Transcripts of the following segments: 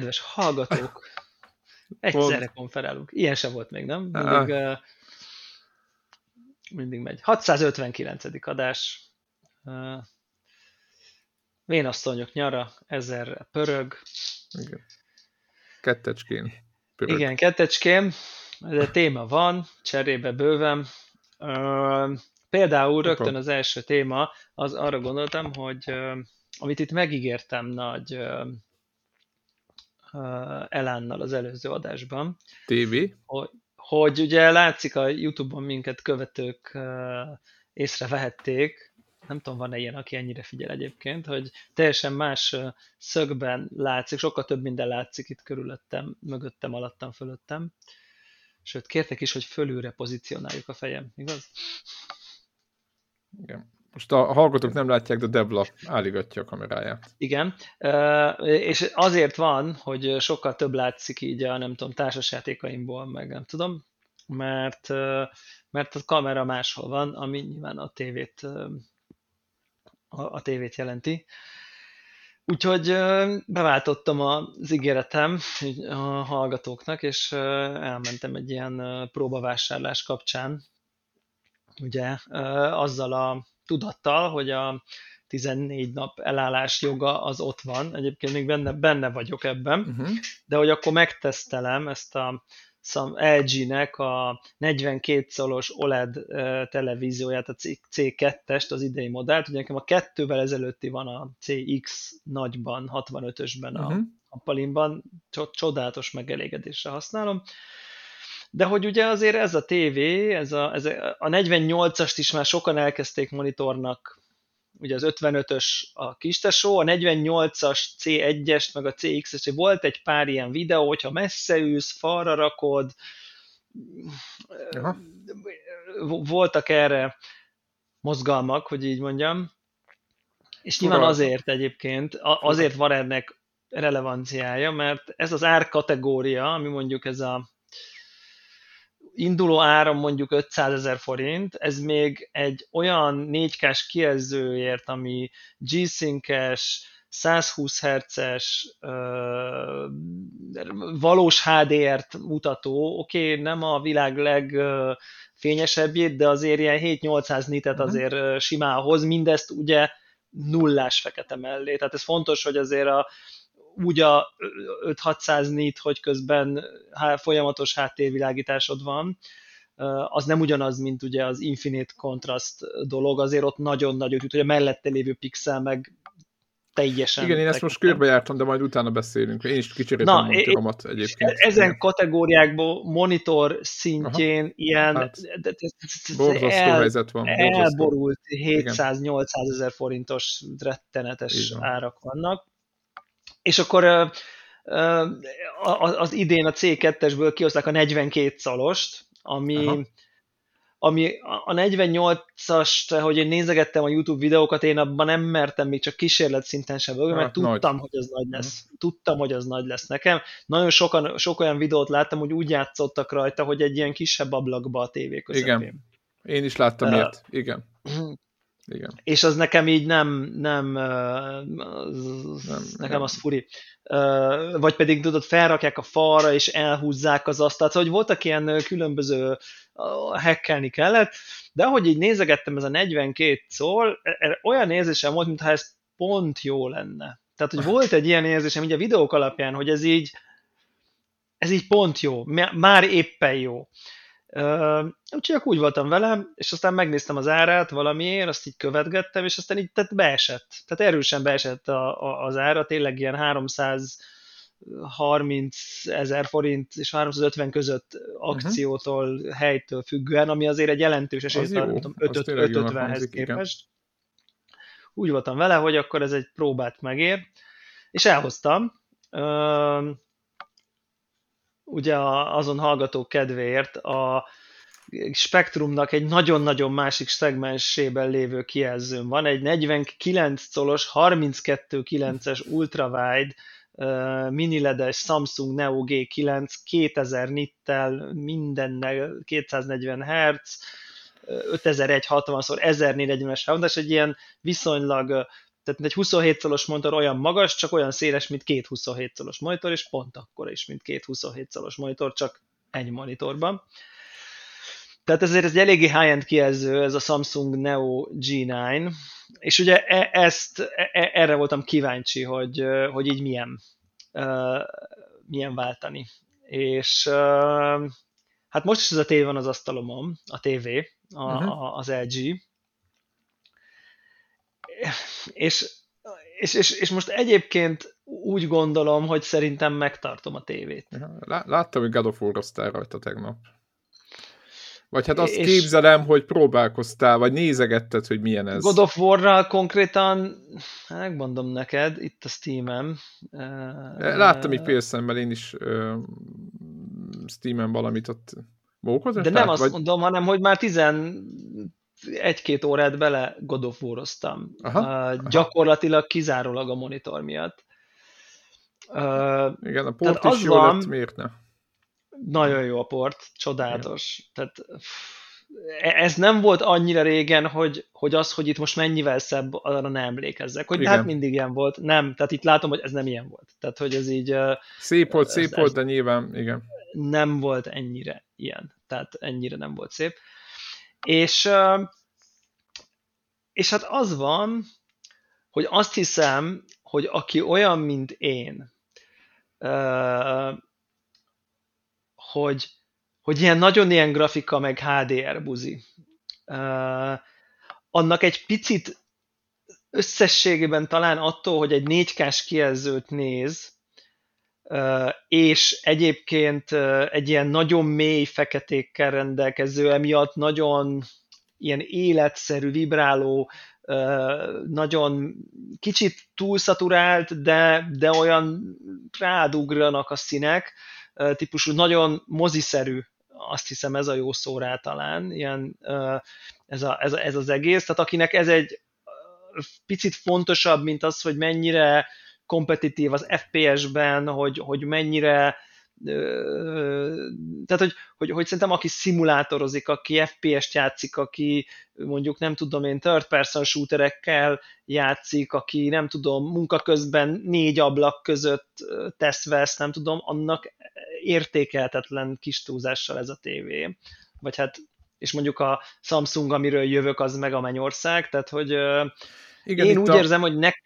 Kedves hallgatók! Egyszerre konferálunk. Ilyen se volt még, nem? Mindig, uh, mindig megy. 659. adás. Uh, Vénasszonyok nyara, ezer pörög. Igen. Kettecskén. Pörög. Igen, kettecskén. De téma van, cserébe bőven. Uh, például rögtön az első téma, az arra gondoltam, hogy uh, amit itt megígértem nagy uh, Elánnal az előző adásban. TV? Hogy, hogy ugye látszik a Youtube-on minket követők észrevehették, nem tudom, van-e ilyen, aki ennyire figyel egyébként, hogy teljesen más szögben látszik, sokkal több minden látszik itt körülöttem, mögöttem, alattam, fölöttem. Sőt, kértek is, hogy fölülre pozícionáljuk a fejem, igaz? Igen. Most a hallgatók nem látják, de Debla álligatja a kameráját. Igen, és azért van, hogy sokkal több látszik így a, nem tudom, társasjátékaimból, meg nem tudom, mert, mert a kamera máshol van, ami nyilván a tévét, a, a tévét jelenti. Úgyhogy beváltottam az ígéretem a hallgatóknak, és elmentem egy ilyen próbavásárlás kapcsán, ugye azzal a tudattal, hogy a 14 nap elállás joga az ott van, egyébként még benne, benne vagyok ebben, uh-huh. de hogy akkor megtesztelem ezt a LG-nek a 42 szolos OLED televízióját, a C2-est, az idei modellt, ugye nekem a kettővel ezelőtti van a CX nagyban, 65-ösben a, uh-huh. a palinban, csodálatos megelégedésre használom, de hogy ugye azért ez a TV, ez a, ez a, a 48-ast is már sokan elkezdték monitornak, ugye az 55-ös a kistesó, a 48-as C1-est, meg a CX-es, volt egy pár ilyen videó, hogyha messze ülsz, falra rakod, Aha. voltak erre mozgalmak, hogy így mondjam, és nyilván azért egyébként, azért van ennek relevanciája, mert ez az árkategória, ami mondjuk ez a induló áram mondjuk 500 ezer forint, ez még egy olyan 4K-s kijelzőért, ami G-Sync-es, 120 Hz-es, valós HDR-t mutató, oké, okay, nem a világ legfényesebbjét, de azért ilyen 7-800 nitet mhm. azért simán hoz, mindezt ugye nullás fekete mellé. Tehát ez fontos, hogy azért a úgy a 5-600 nit, hogy közben folyamatos háttérvilágításod van, az nem ugyanaz, mint ugye az Infinite Contrast dolog, azért ott nagyon nagy hogy a mellette lévő pixel meg teljesen. Igen, én ezt most körbejártam, de majd utána beszélünk. Én is kicseréltem a monitoromat egyébként. Ezen igen. kategóriákból monitor szintjén Aha. ilyen hát, el, helyzet van. Elborult 700-800 ezer forintos rettenetes árak vannak és akkor az idén a C2-esből kihozták a 42 szalost, ami, Aha. ami a 48-as, hogy én nézegettem a YouTube videókat, én abban nem mertem még csak kísérlet szinten sem mert hát, tudtam, nagy. hogy az nagy lesz. Uh-huh. Tudtam, hogy az nagy lesz nekem. Nagyon sokan, sok olyan videót láttam, hogy úgy játszottak rajta, hogy egy ilyen kisebb ablakba a tévé közepén. Igen. Én is láttam uh, ilyet. Igen. Igen. És az nekem így nem, nem, az, nem nekem nem. az furi. Vagy pedig tudod, felrakják a falra, és elhúzzák az asztalt. Szóval, hogy voltak ilyen különböző hekkelni kellett, de ahogy így nézegettem, ez a 42 szól, e, olyan érzésem volt, mintha ez pont jó lenne. Tehát, hogy volt egy ilyen érzésem így a videók alapján, hogy ez így, ez így pont jó, már éppen jó. Úgyhogy úgy voltam velem, és aztán megnéztem az árát valamiért, azt így követgettem, és aztán így tehát beesett. Tehát erősen beesett a, a, az ára, tényleg ilyen 330 ezer forint és 350 között akciótól, uh-huh. helytől függően, ami azért egy jelentős esély, nem tudom, 550-hez képest. Igen. Úgy voltam vele, hogy akkor ez egy próbát megér, és elhoztam. Ugye azon hallgatók kedvéért a Spektrumnak egy nagyon-nagyon másik szegmensében lévő kijelzőm van, egy 49 colos, 32.9-es ultrawide uh, miniledes Samsung Neo G9 2000 nittel, mindennel 240 Hz, 5160 x 1040-es és egy ilyen viszonylag Tehát egy 27 szolos monitor olyan magas, csak olyan széles, mint két 27 szolos monitor, és pont akkor is, mint két 27 szolos monitor, csak egy monitorban. Tehát ezért ez egy eléggé high-end kijelző, ez a Samsung Neo G9, és ugye e, ezt, e, erre voltam kíváncsi, hogy, hogy így milyen, milyen váltani. És hát most is ez a tévé van az asztalomon, a TV, a, uh-huh. az LG, és, és, és, és most egyébként úgy gondolom, hogy szerintem megtartom a tévét. Láttam, hogy God of War rajta tegnap. Vagy hát azt és képzelem, hogy próbálkoztál, vagy nézegetted, hogy milyen ez. God of War-ral konkrétan, megmondom neked, itt a Steam-em. Láttam így félszemmel én is uh, Steam-en valamit ott mókozás? De nem azt vagy... mondom, hanem hogy már tizen egy-két órát bele God of War-oztam. Aha, uh, gyakorlatilag kizárólag a monitor miatt. Uh, Igen, a port is jó van, lett, miért ne? Nagyon jó a port, csodálatos. Igen. Tehát e- ez nem volt annyira régen, hogy, hogy az, hogy itt most mennyivel szebb, arra nem emlékezzek. Hogy hát mindig ilyen volt. Nem, tehát itt látom, hogy ez nem ilyen volt. Tehát, hogy ez így... Szép volt, ez, szép ez, volt, de nyilván, igen. Nem volt ennyire ilyen. Tehát ennyire nem volt szép. És, és hát az van, hogy azt hiszem, hogy aki olyan, mint én, hogy, hogy ilyen nagyon ilyen grafika, meg HDR buzi, annak egy picit összességében talán attól, hogy egy 4K-s kijelzőt néz, és egyébként egy ilyen nagyon mély feketékkel rendelkező, emiatt nagyon ilyen életszerű, vibráló, nagyon kicsit túlszaturált, de, de olyan rádugranak a színek, típusú, nagyon moziszerű, azt hiszem ez a jó szó rá talán, ilyen, ez, a, ez, ez az egész, tehát akinek ez egy picit fontosabb, mint az, hogy mennyire kompetitív az FPS-ben, hogy, hogy mennyire tehát, hogy, hogy, hogy szerintem aki szimulátorozik, aki FPS-t játszik, aki mondjuk nem tudom én third person shooterekkel játszik, aki nem tudom munka közben négy ablak között tesz vesz, nem tudom, annak értékeltetlen kis túlzással ez a tévé. Vagy hát, és mondjuk a Samsung, amiről jövök, az meg a mennyország, tehát hogy Igen, én úgy a... érzem, hogy nek,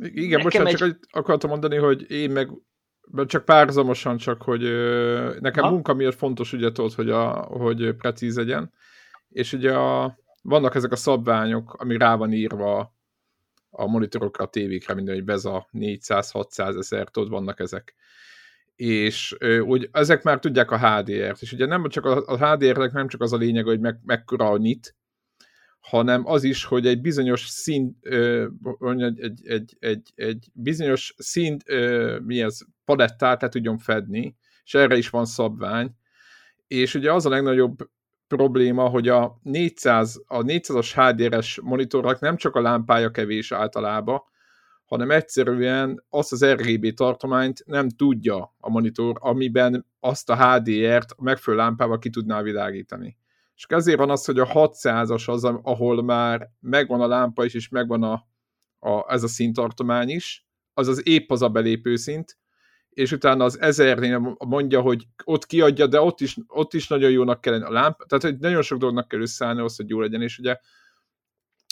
igen, most egy... csak akartam mondani, hogy én meg csak párzamosan, csak hogy nekem ha? munka miatt fontos, ugye tudod, hogy, a, hogy precíz legyen, és ugye a, vannak ezek a szabványok, ami rá van írva a monitorokra, a tévékre, minden, hogy Beza 400-600 ezer, tudod, vannak ezek. És úgy, ezek már tudják a HDR-t, és ugye nem csak a, a HDR-nek nem csak az a lényeg, hogy meg, mekkora a nyit, hanem az is, hogy egy bizonyos szint, egy, egy, egy, egy, egy bizonyos szint, mi ez, palettát le tudjon fedni, és erre is van szabvány, és ugye az a legnagyobb probléma, hogy a 400, a 400-as HDR-es monitornak nem csak a lámpája kevés általában, hanem egyszerűen azt az RGB tartományt nem tudja a monitor, amiben azt a HDR-t megfelelő lámpával ki tudná világítani. És ezért van az, hogy a 600-as az, ahol már megvan a lámpa is, és megvan a, a, ez a színtartomány is, az az épp az a belépő szint, és utána az ezernél mondja, hogy ott kiadja, de ott is, ott is nagyon jónak kell a lámpa, tehát hogy nagyon sok dolognak kell összeállni ahhoz, hogy jó legyen, és ugye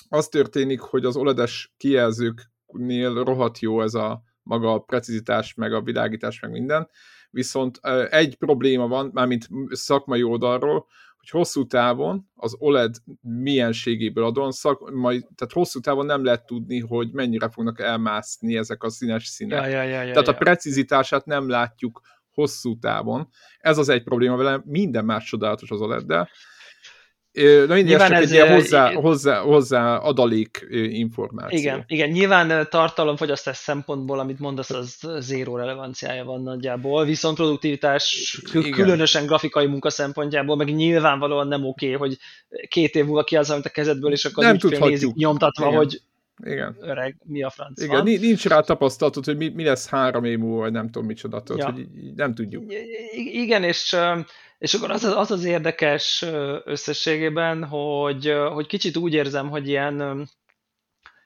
az történik, hogy az OLED-es kijelzőknél rohadt jó ez a maga a precizitás, meg a világítás, meg minden, viszont egy probléma van, mármint szakmai oldalról, hogy hosszú távon az OLED mienségéből adon, szak, majd, tehát hosszú távon nem lehet tudni, hogy mennyire fognak elmászni ezek a színes színek. Ja, ja, ja, ja, tehát ja. a precizitását nem látjuk hosszú távon. Ez az egy probléma vele, minden más csodálatos az OLED-del, Na mindig csak ez egy ilyen hozzá, hozzá, hozzá adalék információ. Igen, igen, nyilván tartalomfogyasztás szempontból, amit mondasz, az zéró relevanciája van nagyjából, viszont produktivitás, igen. különösen grafikai munka szempontjából, meg nyilvánvalóan nem oké, okay, hogy két év múlva kiállsz a kezedből, és akkor nem nézik nyomtatva, igen. hogy igen. öreg, mi a franc Igen, van. nincs rá tapasztalatod, hogy mi, mi lesz három év múlva, vagy nem tudom micsoda, ja. hogy nem tudjuk. Igen, és és akkor az az, az érdekes összességében, hogy, hogy kicsit úgy érzem, hogy ilyen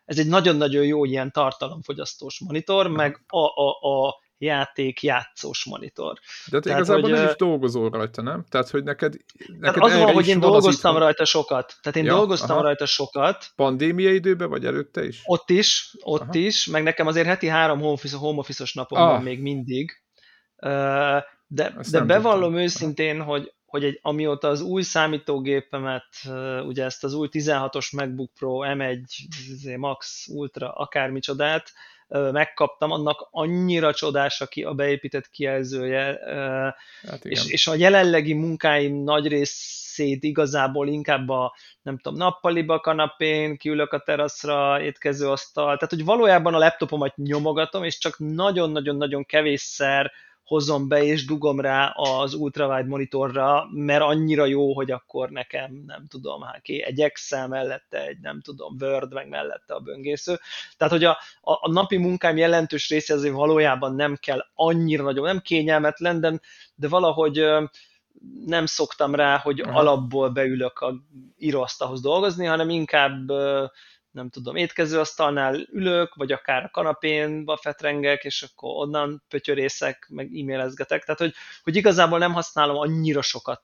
ez egy nagyon-nagyon jó ilyen tartalomfogyasztós monitor, meg a, a, a játék játszós monitor. De te igazából hogy, nem is dolgozol rajta, nem? Tehát, hogy neked, neked az van, hogy én dolgoztam van rajta sokat. Tehát én ja, dolgoztam aha. rajta sokat. Pandémia időben, vagy előtte is? Ott is, ott aha. is, meg nekem azért heti három home office, home office-os napom ah. van még mindig. De, de bevallom tudtam. őszintén, hogy, hogy egy, amióta az új számítógépemet, ugye ezt az új 16-os MacBook Pro M1 izé, Max Ultra akármicsodát, megkaptam, annak annyira csodás aki a beépített kijelzője, hát és, és a jelenlegi munkáim nagy részét igazából inkább a, nem tudom, nappaliba, kanapén, kiülök a teraszra, étkezőasztal, tehát hogy valójában a laptopomat nyomogatom, és csak nagyon-nagyon-nagyon kevésszer hozom be és dugom rá az ultrawide monitorra, mert annyira jó, hogy akkor nekem, nem tudom, hát ki, egy Excel mellette, egy nem tudom, Word meg mellette a böngésző. Tehát, hogy a, a, a napi munkám jelentős része azért valójában nem kell annyira nagyon, nem kényelmetlen, de, de valahogy nem szoktam rá, hogy Aha. alapból beülök a íróasztalhoz dolgozni, hanem inkább nem tudom, étkezőasztalnál ülök, vagy akár a kanapén fetrengek, és akkor onnan pötyörészek, meg e-mailezgetek. Tehát, hogy, hogy igazából nem használom annyira sokat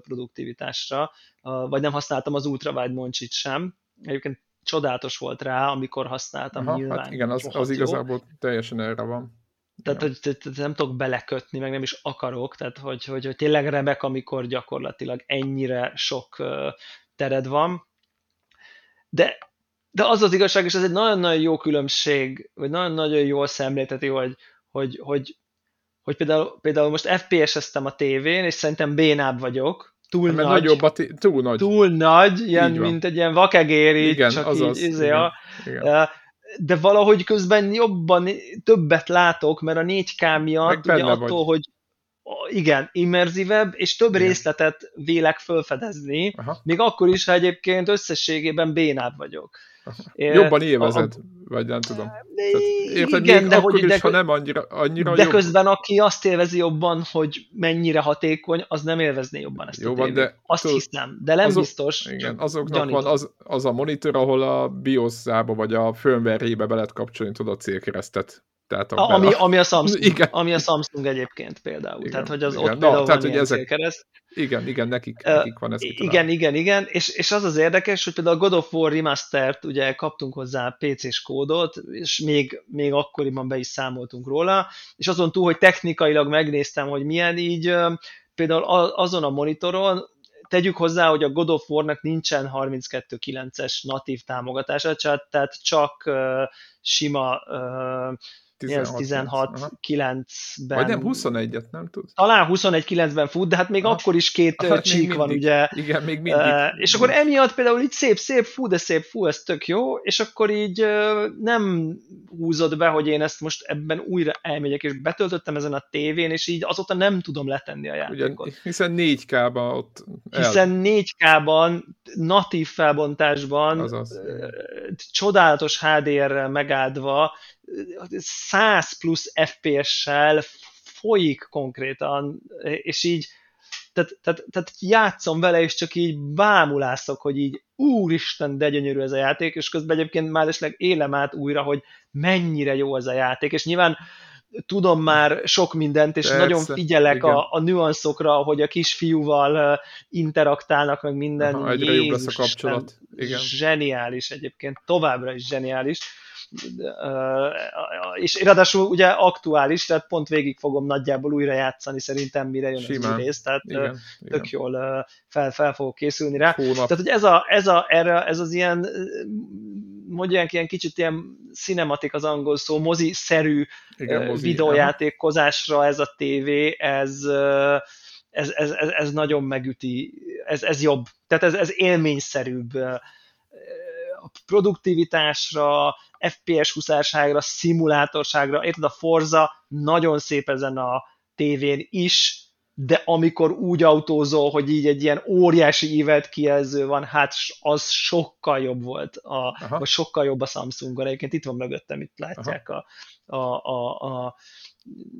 produktivitásra, vagy nem használtam az ultrawide moncsit sem. Egyébként csodálatos volt rá, amikor használtam Aha, nyilván. Hát igen, az, az igazából teljesen erre van. Tehát, hogy nem tudok belekötni, meg nem is akarok, tehát hogy, hogy, hogy tényleg remek, amikor gyakorlatilag ennyire sok tered van. De de az az igazság, és ez egy nagyon-nagyon jó különbség, vagy nagyon-nagyon jól szemlélteti, hogy, hogy, hogy, hogy például, például most FPS-eztem a tévén, és szerintem bénább vagyok, túl Mert nagy, nagyobb a túl nagy. Túl nagy, ilyen, mint egy ilyen vakegér, igen, csak azaz, így, izé, igen, igen. de valahogy közben jobban, többet látok, mert a 4K miatt, ugye attól, vagy. hogy igen, immerzívebb, és több igen. részletet vélek felfedezni, Aha. még akkor is, ha egyébként összességében bénább vagyok. Jobban élvezed, a, vagy nem tudom. érted, igen, még de akkor hogy, is, de, ha nem annyira, annyira De jobb. közben aki azt élvezi jobban, hogy mennyire hatékony, az nem élvezné jobban ezt Jó, a tévét. De, azt tudod, hiszem, de nem azok, biztos. Igen, azoknak gyanítom. van az, az a monitor, ahol a BIOS-ába vagy a firmware-ébe be lehet kapcsolni tudod a célkeresztet. Tehát a, ami, ami, a Samsung, igen. ami a Samsung egyébként például. Igen, tehát, hogy az igen. ott például Na, tehát, hogy ezek, célkereszt. Igen, igen, nekik, nekik van ez. Igen, talán. igen, igen, és, és az az érdekes, hogy például a God of War Remastered, ugye kaptunk hozzá PC-s kódot, és még, még akkoriban be is számoltunk róla, és azon túl, hogy technikailag megnéztem, hogy milyen így, például azon a monitoron tegyük hozzá, hogy a God of War-nak nincsen 32.9-es natív támogatása, tehát csak uh, sima uh, 16, 16 9-ben. Vagy nem, 21-et, nem tud? Talán 21-9-ben fut, de hát még ah, akkor is két hát csík mindig, van, ugye. Igen, még mindig. És akkor emiatt például így szép, szép, fú, de szép, fú, ez tök jó, és akkor így nem húzod be, hogy én ezt most ebben újra elmegyek, és betöltöttem ezen a tévén, és így azóta nem tudom letenni a játékot. Ugye, hiszen 4K-ban ott el. Hiszen 4K-ban, natív felbontásban, Azaz. Csodálatos HDR-rel megáldva, 100 plusz FPS-sel folyik konkrétan, és így tehát, tehát, tehát játszom vele, és csak így bámulászok, hogy így úristen, de gyönyörű ez a játék, és közben egyébként már esetleg élem át újra, hogy mennyire jó ez a játék, és nyilván tudom már sok mindent, és Persze, nagyon figyelek a, a nüanszokra, hogy a kisfiúval interaktálnak, meg minden. Aha, egyre Jézus, jobb lesz a kapcsolat. Igen. Zseniális egyébként, továbbra is zseniális és ráadásul ugye aktuális, tehát pont végig fogom nagyjából újra játszani szerintem, mire jön Simán. az új rész, tehát igen, tök igen. jól fel, fel fogok készülni rá. Hónap. Tehát, hogy ez, a, ez, a, erre, ez az ilyen mondják ilyen kicsit ilyen cinematik az angol szó, mozi-szerű Igen, mozi, videójátékozásra ez a tévé, ez, ez, ez, ez, ez nagyon megüti, ez, ez jobb. Tehát ez, ez élményszerűbb a produktivitásra, FPS huszárságra, szimulátorságra, érted a Forza nagyon szép ezen a tévén is, de amikor úgy autózol, hogy így egy ilyen óriási évet kijelző van, hát az sokkal jobb volt, a, vagy sokkal jobb a Samsungon. Egyébként itt van mögöttem, itt látják a, a, a, a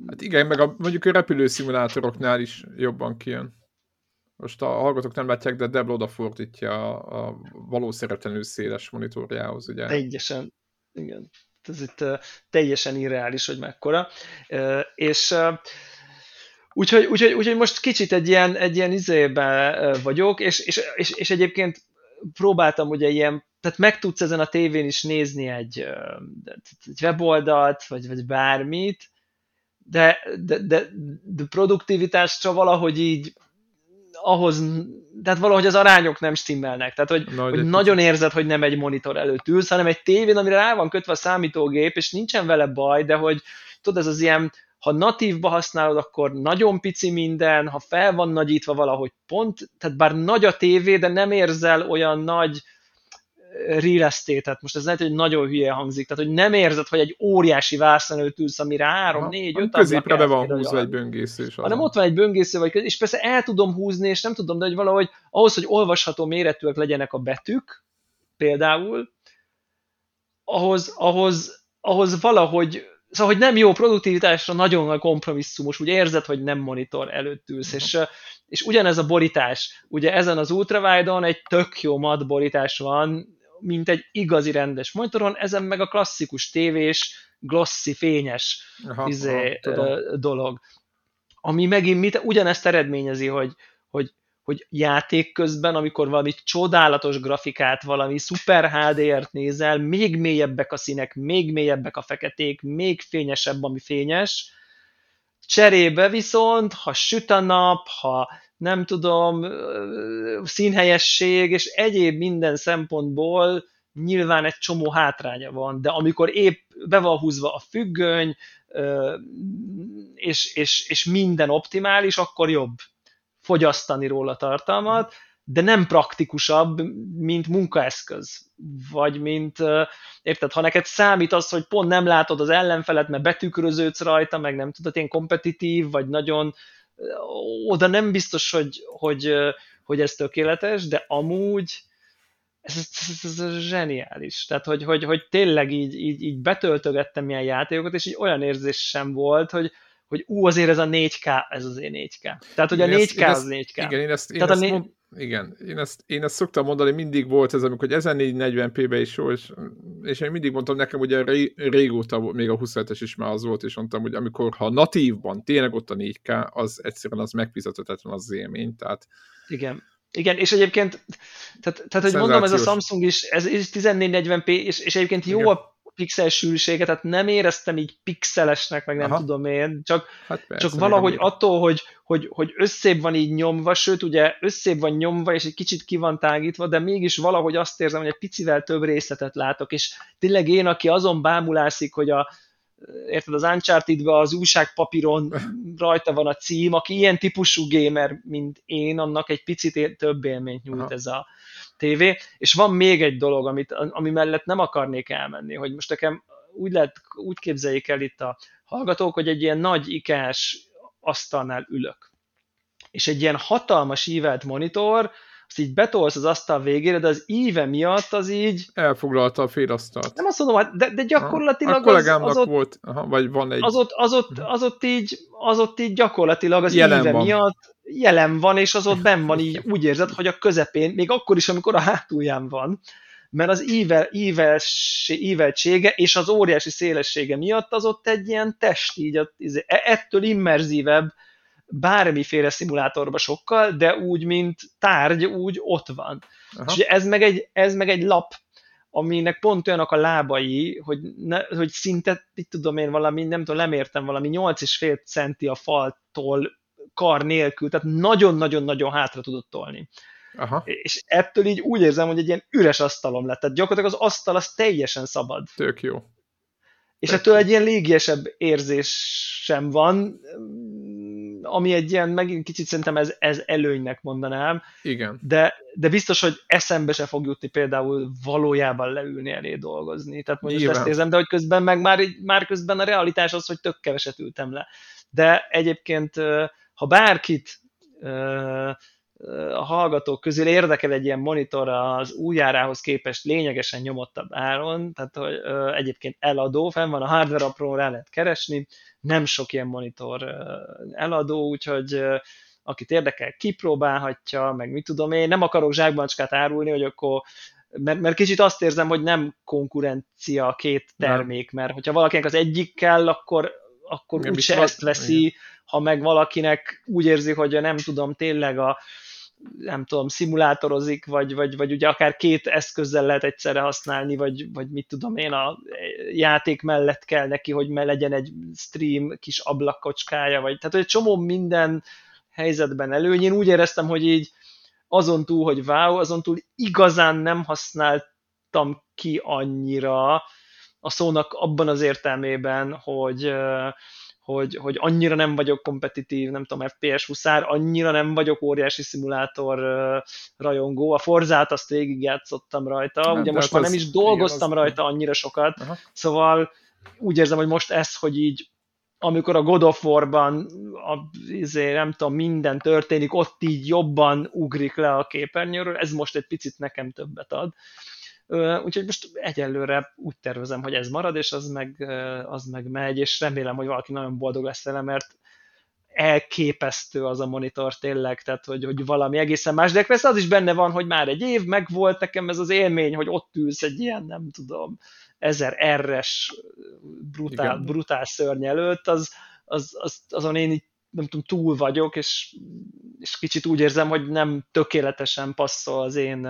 Hát igen, meg a, mondjuk a repülőszimulátoroknál is jobban kijön. Most a hallgatók nem látják, de Debla odafordítja a, a valószeretlenül széles monitorjához, ugye? Egyesen. Igen. Ez itt teljesen irreális, hogy mekkora. És úgyhogy, úgyhogy, úgyhogy most kicsit egy ilyen, egy ilyen izébe vagyok, és, és, és, és egyébként próbáltam ugye ilyen, tehát meg tudsz ezen a tévén is nézni egy, egy weboldalt, vagy, vagy bármit, de, de, de, de produktivitásra valahogy így ahhoz, tehát valahogy az arányok nem stimmelnek. Tehát, hogy, Nagy hogy nagyon érzed, hogy nem egy monitor előtt ülsz, hanem egy tévén, amire rá van kötve a számítógép, és nincsen vele baj, de hogy tudod, ez az ilyen, ha natívba használod, akkor nagyon pici minden, ha fel van nagyítva valahogy pont, tehát bár nagy a tévé, de nem érzel olyan nagy real estate-et, most ez lehet, hogy nagyon hülye hangzik, tehát hogy nem érzed, hogy egy óriási vászon előtt ülsz, amire 3, 4, 5 Középre be van húzva egy böngésző. Hanem ott van egy böngésző, vagy, és persze el tudom húzni, és nem tudom, de hogy valahogy ahhoz, hogy olvasható méretűek legyenek a betűk, például, ahhoz, ahhoz, ahhoz valahogy Szóval, hogy nem jó produktivitásra nagyon nagy kompromisszumos, úgy érzed, hogy nem monitor előtt ülsz, és, és ugyanez a borítás, ugye ezen az ultrawide-on egy tök jó mat borítás van, mint egy igazi rendes monitoron, ezen meg a klasszikus tévés, glossy, fényes aha, izé, aha, dolog. Ami megint mit, ugyanezt eredményezi, hogy, hogy, hogy játék közben, amikor valami csodálatos grafikát, valami szuper HDR-t nézel, még mélyebbek a színek, még mélyebbek a feketék, még fényesebb, ami fényes. Cserébe viszont, ha süt a nap, ha nem tudom, színhelyesség és egyéb minden szempontból nyilván egy csomó hátránya van, de amikor épp be van húzva a függöny, és, és, és minden optimális, akkor jobb fogyasztani róla tartalmat, de nem praktikusabb, mint munkaeszköz. Vagy mint, érted, ha neked számít az, hogy pont nem látod az ellenfelet, mert betükröződsz rajta, meg nem tudod, én kompetitív, vagy nagyon oda nem biztos, hogy, hogy, hogy ez tökéletes, de amúgy ez, ez, ez, ez zseniális. Tehát, hogy, hogy, hogy tényleg így, így, így betöltögettem ilyen játékokat, és így olyan érzés sem volt, hogy, hogy ú, azért ez a 4K, ez azért 4K. Tehát, hogy a 4K ezt, az 4K. Igen, én ezt, én Tehát ezt, a 4... mond, igen, én ezt, én ezt szoktam mondani, mindig volt ez, amikor 1440p-be is jó, és, és én mindig mondtam nekem, hogy ré, régóta még a 27-es is már az volt, és mondtam, hogy amikor ha natívban tényleg ott a 4K, az egyszerűen az megfizethetetlen az élmény, tehát igen. Igen, és egyébként, tehát, tehát hogy mondom, ez a Samsung is, ez is 1440p, és, és egyébként jó Igen. a pixel sűrűsége, tehát nem éreztem így pixelesnek, meg nem Aha. tudom én, csak, hát persze, csak valahogy nem attól, hogy, hogy, hogy összébb van így nyomva, sőt ugye összébb van nyomva, és egy kicsit ki van tágítva, de mégis valahogy azt érzem, hogy egy picivel több részletet látok, és tényleg én, aki azon bámulászik, hogy a, érted, az uncharted az újságpapíron rajta van a cím, aki ilyen típusú gamer, mint én, annak egy picit több élményt nyújt Aha. ez a, tévé, és van még egy dolog, amit, ami mellett nem akarnék elmenni, hogy most nekem úgy, lehet, úgy képzeljék el itt a hallgatók, hogy egy ilyen nagy ikás asztalnál ülök. És egy ilyen hatalmas ívelt monitor, azt így betolsz az asztal végére, de az íve miatt az így... Elfoglalta a félasztalt. Nem azt mondom, hát de, de gyakorlatilag a kollégámnak az, az ott, volt, aha, vagy van egy... Az ott, az, ott, az, ott így, az ott így gyakorlatilag az Jelen íve van. miatt jelen van, és az ott benn van, így úgy érzed, hogy a közepén, még akkor is, amikor a hátulján van, mert az ível, íves, íveltsége és az óriási szélessége miatt az ott egy ilyen test, így e, ettől immerzívebb bármiféle szimulátorba sokkal, de úgy, mint tárgy, úgy ott van. Aha. És ez meg, egy, ez meg egy lap, aminek pont olyanok a lábai, hogy, ne, hogy szinte, itt tudom én valami, nem tudom, lemértem valami 8,5 centi a faltól kar nélkül, tehát nagyon-nagyon-nagyon hátra tudott tolni. Aha. És ettől így úgy érzem, hogy egy ilyen üres asztalom lett. Tehát gyakorlatilag az asztal az teljesen szabad. Tök jó. És Tök ettől jó. egy ilyen légiesebb érzés sem van, ami egy ilyen, megint kicsit szerintem ez, ez előnynek mondanám. Igen. De, de biztos, hogy eszembe se fog jutni például valójában leülni elé dolgozni. Tehát mondjuk ezt érzem, de hogy közben meg már, már közben a realitás az, hogy tök keveset ültem le. De egyébként ha bárkit a hallgatók közül érdekel egy ilyen monitor az újjárához képest lényegesen nyomottabb áron, tehát hogy egyébként eladó, fenn van a Hardware Apron, rá lehet keresni, nem sok ilyen monitor eladó, úgyhogy akit érdekel, kipróbálhatja, meg mit tudom én, nem akarok zsákbancskát árulni, hogy akkor mert, mert kicsit azt érzem, hogy nem konkurencia a két termék, mert hogyha valakinek az egyik kell, akkor, akkor úgyse ezt veszi, igen. ha meg valakinek úgy érzi, hogy nem tudom, tényleg a, nem tudom, szimulátorozik, vagy, vagy, vagy ugye akár két eszközzel lehet egyszerre használni, vagy, vagy mit tudom én, a játék mellett kell neki, hogy legyen egy stream kis ablakocskája, vagy tehát egy csomó minden helyzetben előny. Én úgy éreztem, hogy így azon túl, hogy wow, azon túl igazán nem használtam ki annyira a szónak abban az értelmében, hogy hogy, hogy annyira nem vagyok kompetitív, nem tudom, FPS huszár, annyira nem vagyok óriási szimulátor rajongó. A Forzát azt végigjátszottam rajta, nem, ugye most már nem is dolgoztam igen, rajta annyira sokat, Aha. szóval úgy érzem, hogy most ez, hogy így amikor a God of War-ban a, izé, nem tudom, minden történik, ott így jobban ugrik le a képernyőről, ez most egy picit nekem többet ad. Úgyhogy most egyelőre úgy tervezem, hogy ez marad, és az meg, az meg megy, és remélem, hogy valaki nagyon boldog lesz vele, mert elképesztő az a monitor tényleg, tehát hogy, hogy valami egészen más, de persze az is benne van, hogy már egy év meg volt nekem ez az élmény, hogy ott ülsz egy ilyen, nem tudom, 1000 R-es brutál, brutál szörny előtt, az, az, az, azon én így nem tudom, túl vagyok, és, és kicsit úgy érzem, hogy nem tökéletesen passzol az én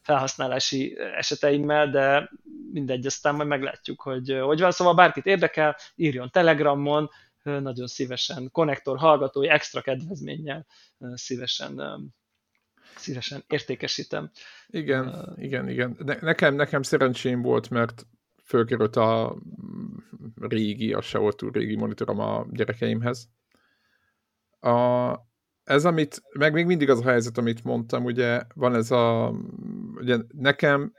felhasználási eseteimmel, de mindegy, aztán majd meglátjuk, hogy hogy van. Szóval bárkit érdekel, írjon Telegramon, nagyon szívesen, konnektor hallgatói extra kedvezménnyel szívesen szívesen értékesítem. Igen, uh, igen, igen. Ne, nekem, nekem szerencsém volt, mert fölkerült a régi, a se volt túl régi monitorom a gyerekeimhez, a, ez, amit, meg még mindig az a helyzet, amit mondtam, ugye van ez a, ugye nekem,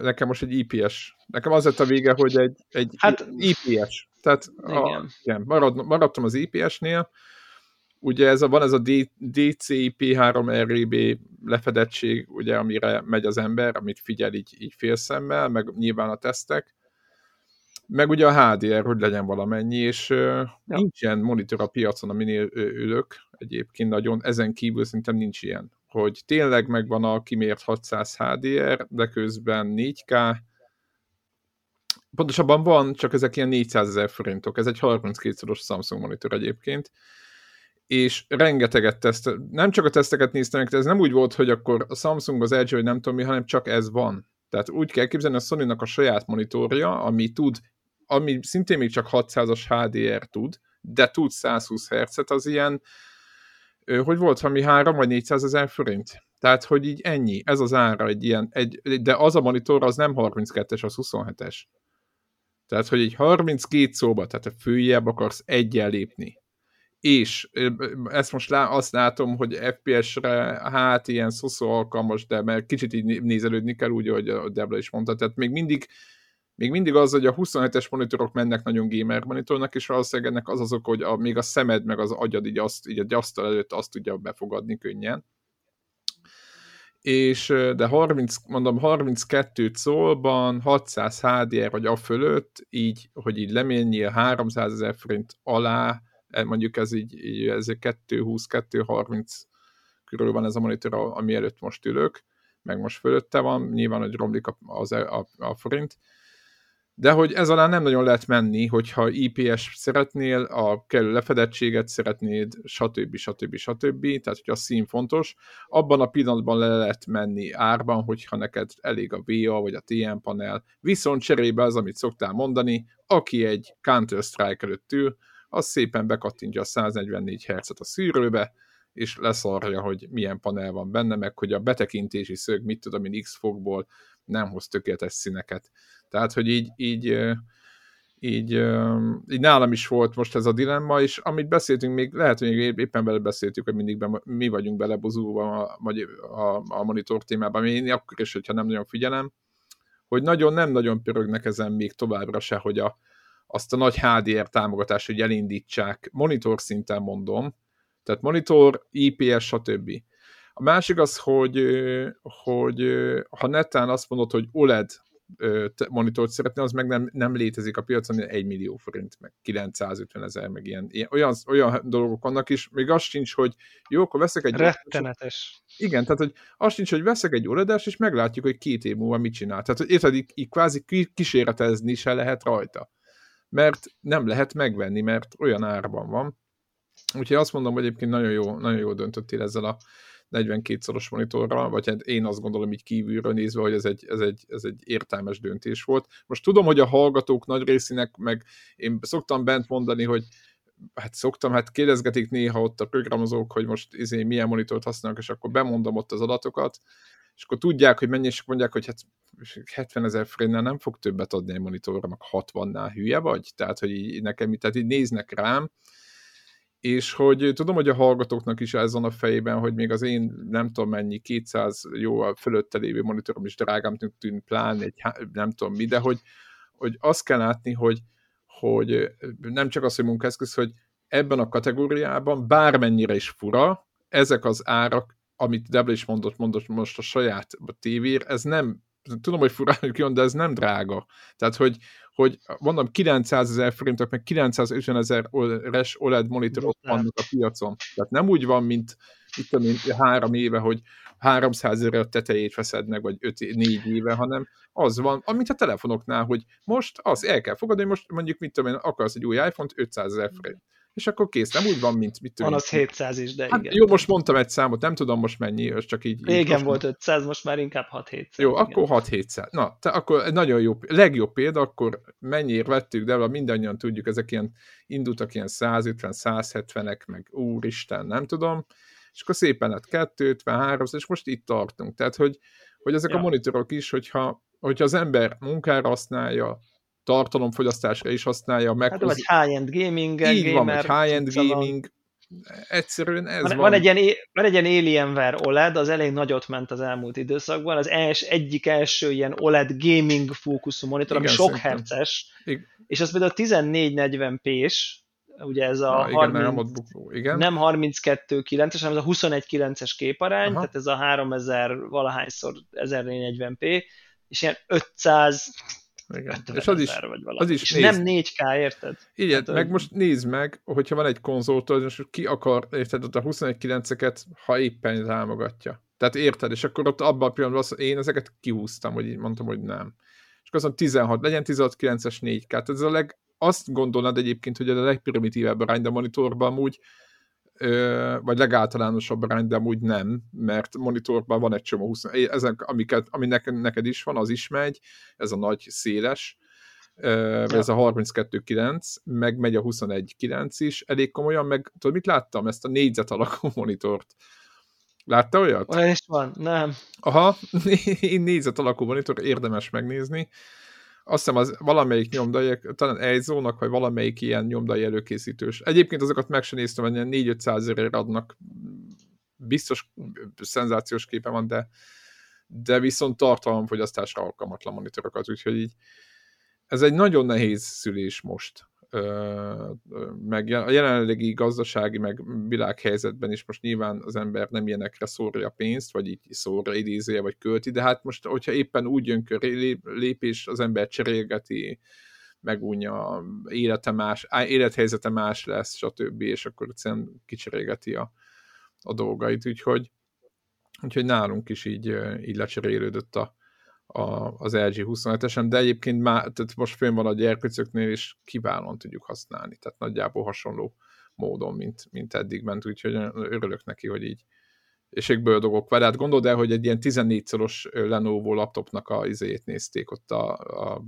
nekem most egy IPS, nekem az lett a vége, hogy egy, egy hát, IPS, tehát igen. A, igen, marad, maradtam az IPS-nél, ugye ez a, van ez a DCP3 REB lefedettség, ugye, amire megy az ember, amit figyel így, így félszemmel, meg nyilván a tesztek, meg ugye a HDR, hogy legyen valamennyi, és ja. nincs ilyen monitor a piacon, aminél ülök egyébként nagyon, ezen kívül szerintem nincs ilyen, hogy tényleg megvan a kimért 600 HDR, de közben 4K, pontosabban van, csak ezek ilyen 400 ezer forintok, ez egy 32-szoros Samsung monitor egyébként, és rengeteget teszt, nem csak a teszteket néztem ez nem úgy volt, hogy akkor a Samsung az LG, vagy nem tudom mi, hanem csak ez van. Tehát úgy kell képzelni a sony a saját monitorja, ami tud ami szintén még csak 600-as HDR tud, de tud 120 Hz-et, az ilyen, hogy volt valami 3 vagy 400 ezer forint. Tehát, hogy így ennyi, ez az ára egy ilyen, egy, de az a monitor az nem 32-es, az 27-es. Tehát, hogy egy 32 szóba, tehát a főjebb akarsz egyel lépni. És ezt most lá, azt látom, hogy FPS-re hát ilyen szoszó alkalmas, de mert kicsit így nézelődni kell, úgy, ahogy a Debla is mondta, tehát még mindig még mindig az, hogy a 27-es monitorok mennek nagyon gamer monitornak, és valószínűleg ennek az azok, hogy a, még a szemed meg az agyad így, azt, így a gyasztal előtt azt tudja befogadni könnyen. És, de 30, mondom, 32 szólban, 600 HDR vagy a fölött, így, hogy így leményél 300 ezer forint alá, e, mondjuk ez így, így ez 220-230 körül van ez a monitor, ami előtt most ülök, meg most fölötte van, nyilván, hogy romlik a, az, a, a forint, de hogy ez alá nem nagyon lehet menni, hogyha IPS szeretnél, a kellő lefedettséget szeretnéd, stb. stb. stb. Tehát, hogy a szín fontos. Abban a pillanatban le lehet menni árban, hogyha neked elég a VA vagy a TN panel. Viszont cserébe az, amit szoktál mondani, aki egy Counter-Strike előtt ül, az szépen bekattintja a 144 Hz-et a szűrőbe, és leszarja, hogy milyen panel van benne, meg hogy a betekintési szög, mit tudom én, X fogból nem hoz tökéletes színeket. Tehát, hogy így, így, így, így nálam is volt most ez a dilemma, és amit beszéltünk, még lehet, hogy éppen bele beszéltük, hogy mindig be, mi vagyunk belebozulva a, a, a monitor témában, én akkor is, hogyha nem nagyon figyelem, hogy nagyon nem nagyon pörögnek ezen még továbbra se, hogy a, azt a nagy HDR támogatást, hogy elindítsák, monitor szinten mondom, tehát monitor, IPS, stb. A másik az, hogy, hogy ha netán azt mondod, hogy OLED monitort szeretne, az meg nem, nem létezik a piacon, 1 millió forint, meg 950 ezer, meg ilyen, ilyen olyan, olyan dolgok vannak is, még az sincs, hogy jó, akkor veszek egy... Rettenetes. Igen, tehát hogy az sincs, hogy veszek egy oled és meglátjuk, hogy két év múlva mit csinál. Tehát, hogy érted, így, így kvázi kísérletezni se lehet rajta. Mert nem lehet megvenni, mert olyan árban van. Úgyhogy azt mondom, hogy egyébként nagyon jó, nagyon jó döntöttél ezzel a 42-szoros monitorral, vagy hát én azt gondolom így kívülről nézve, hogy ez egy, ez, egy, ez egy értelmes döntés volt. Most tudom, hogy a hallgatók nagy részének, meg én szoktam bent mondani, hogy hát szoktam, hát kérdezgetik néha ott a programozók, hogy most izé milyen monitort használnak, és akkor bemondom ott az adatokat, és akkor tudják, hogy mennyi, és mondják, hogy hát 70 ezer forintnál nem fog többet adni egy monitorra, meg 60-nál hülye vagy? Tehát, hogy így nekem, tehát így néznek rám, és hogy tudom, hogy a hallgatóknak is ez van a fejében, hogy még az én nem tudom mennyi, 200 jó a fölötte lévő monitorom is drágám tűnt, pláne egy nem tudom mi, de hogy, hogy azt kell látni, hogy, hogy nem csak az, hogy munkaeszköz, hogy ebben a kategóriában bármennyire is fura, ezek az árak, amit Debla is mondott, mondott most a saját tévér, ez nem tudom, hogy furán jön, de ez nem drága. Tehát, hogy, hogy mondom, 900 ezer forintok, meg 950 ezer res OLED monitorok vannak a piacon. Tehát nem úgy van, mint itt tudom én, három éve, hogy 300 ezer tetejét veszed meg, vagy 5, 4 éve, hanem az van, amit a telefonoknál, hogy most az el kell fogadni, most mondjuk, mit tudom én, akarsz egy új iPhone-t, 500 ezer forint és akkor kész, nem úgy van, mint mit tudom. Van az 700 is, de hát igen. Jó, most mondtam egy számot, nem tudom most mennyi, az csak így. Régen így volt 500, most már inkább 6-700. Jó, igen. akkor 6-700. Na, te akkor egy nagyon jó, legjobb példa, akkor mennyiért vettük, de mindannyian tudjuk, ezek ilyen indultak ilyen 150-170-ek, meg úristen, nem tudom, és akkor szépen lett 250, 300, és most itt tartunk. Tehát, hogy, hogy ezek ja. a monitorok is, hogyha, hogyha az ember munkára használja, tartalomfogyasztásra is használja meg. Hát, vagy high-end gaming Így gamer, van, vagy high-end gaming. Egyszerűen ez van. Van egy, ilyen, van egy ilyen Alienware OLED, az elég nagyot ment az elmúlt időszakban, az els, egyik első ilyen OLED gaming fókuszú monitor, Igen, ami sok herces, és az például 1440p-s, ugye ez a 30, igen, nem, igen. nem 32.9-es, hanem ez a 21.9-es képarány, Aha. tehát ez a 3000 valahányszor 1040p, és ilyen 500 igen. És az is, vagy az is és néz... nem 4K, érted? Igen, hát, meg most nézd meg, hogyha van egy konzoltól, és ki akar, érted, ott a 21.9-eket, ha éppen támogatja. Tehát érted, és akkor ott abban a pillanatban az, én ezeket kihúztam, hogy így mondtam, hogy nem. És akkor azt 16, legyen 16.9-es 4K. Tehát ez a leg, azt gondolnád egyébként, hogy a legprimitívebb arány, de monitorban úgy vagy legáltalánosabb arány, de amúgy nem, mert monitorban van egy csomó 20, ezek, amiket, ami neked, neked is van, az is megy, ez a nagy széles, ez a 32.9, meg megy a 21.9 is, elég komolyan, meg tudod, mit láttam? Ezt a négyzet alakú monitort. Látta olyat? Olyan is van, nem. Aha, négyzet alakú monitor, érdemes megnézni azt hiszem az valamelyik nyomdai, talán Eizónak, vagy valamelyik ilyen nyomdai előkészítős. Egyébként azokat meg sem néztem, hogy 4-500 ezerért adnak. Biztos szenzációs képe van, de, de viszont tartalomfogyasztásra alkalmatlan monitorokat, úgyhogy így ez egy nagyon nehéz szülés most meg a jelenlegi gazdasági, meg világhelyzetben is most nyilván az ember nem ilyenekre szórja a pénzt, vagy így szórja, idézője, vagy költi, de hát most, hogyha éppen úgy jön köré lépés, az ember cserélgeti, megunja, élete más, élethelyzete más lesz, stb., és akkor egyszerűen kicserélgeti a, a dolgait, úgyhogy, úgyhogy nálunk is így, így lecserélődött a, a, az LG 27-esen, de egyébként már, tehát most fönn van a gyerkőcöknél, és kiválóan tudjuk használni, tehát nagyjából hasonló módon, mint, mint eddig ment, úgyhogy örülök neki, hogy így és egy bőrdogok vele. Hát gondold el, hogy egy ilyen 14-szoros Lenovo laptopnak a izéjét nézték ott a, a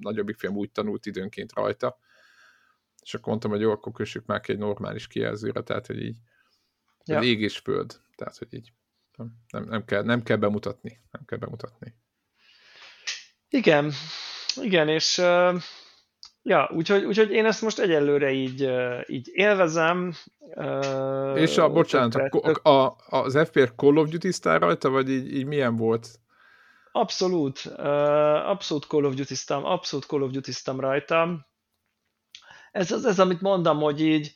nagyobbik film úgy tanult időnként rajta, és akkor mondtam, hogy jó, akkor kössük már egy normális kijelzőre, tehát hogy így ja. ég és föld, tehát hogy így nem, nem, kell, nem kell bemutatni, nem kell bemutatni. Igen, igen, és uh, ja, úgyhogy, úgyhogy én ezt most egyelőre így, uh, így élvezem. Uh, és a, bocsánat, a, a, az FPR Call of duty rajta, vagy így, így milyen volt? Abszolút, uh, abszolút Call of duty abszolút Call of duty rajta. Ez az, ez, amit mondom, hogy így,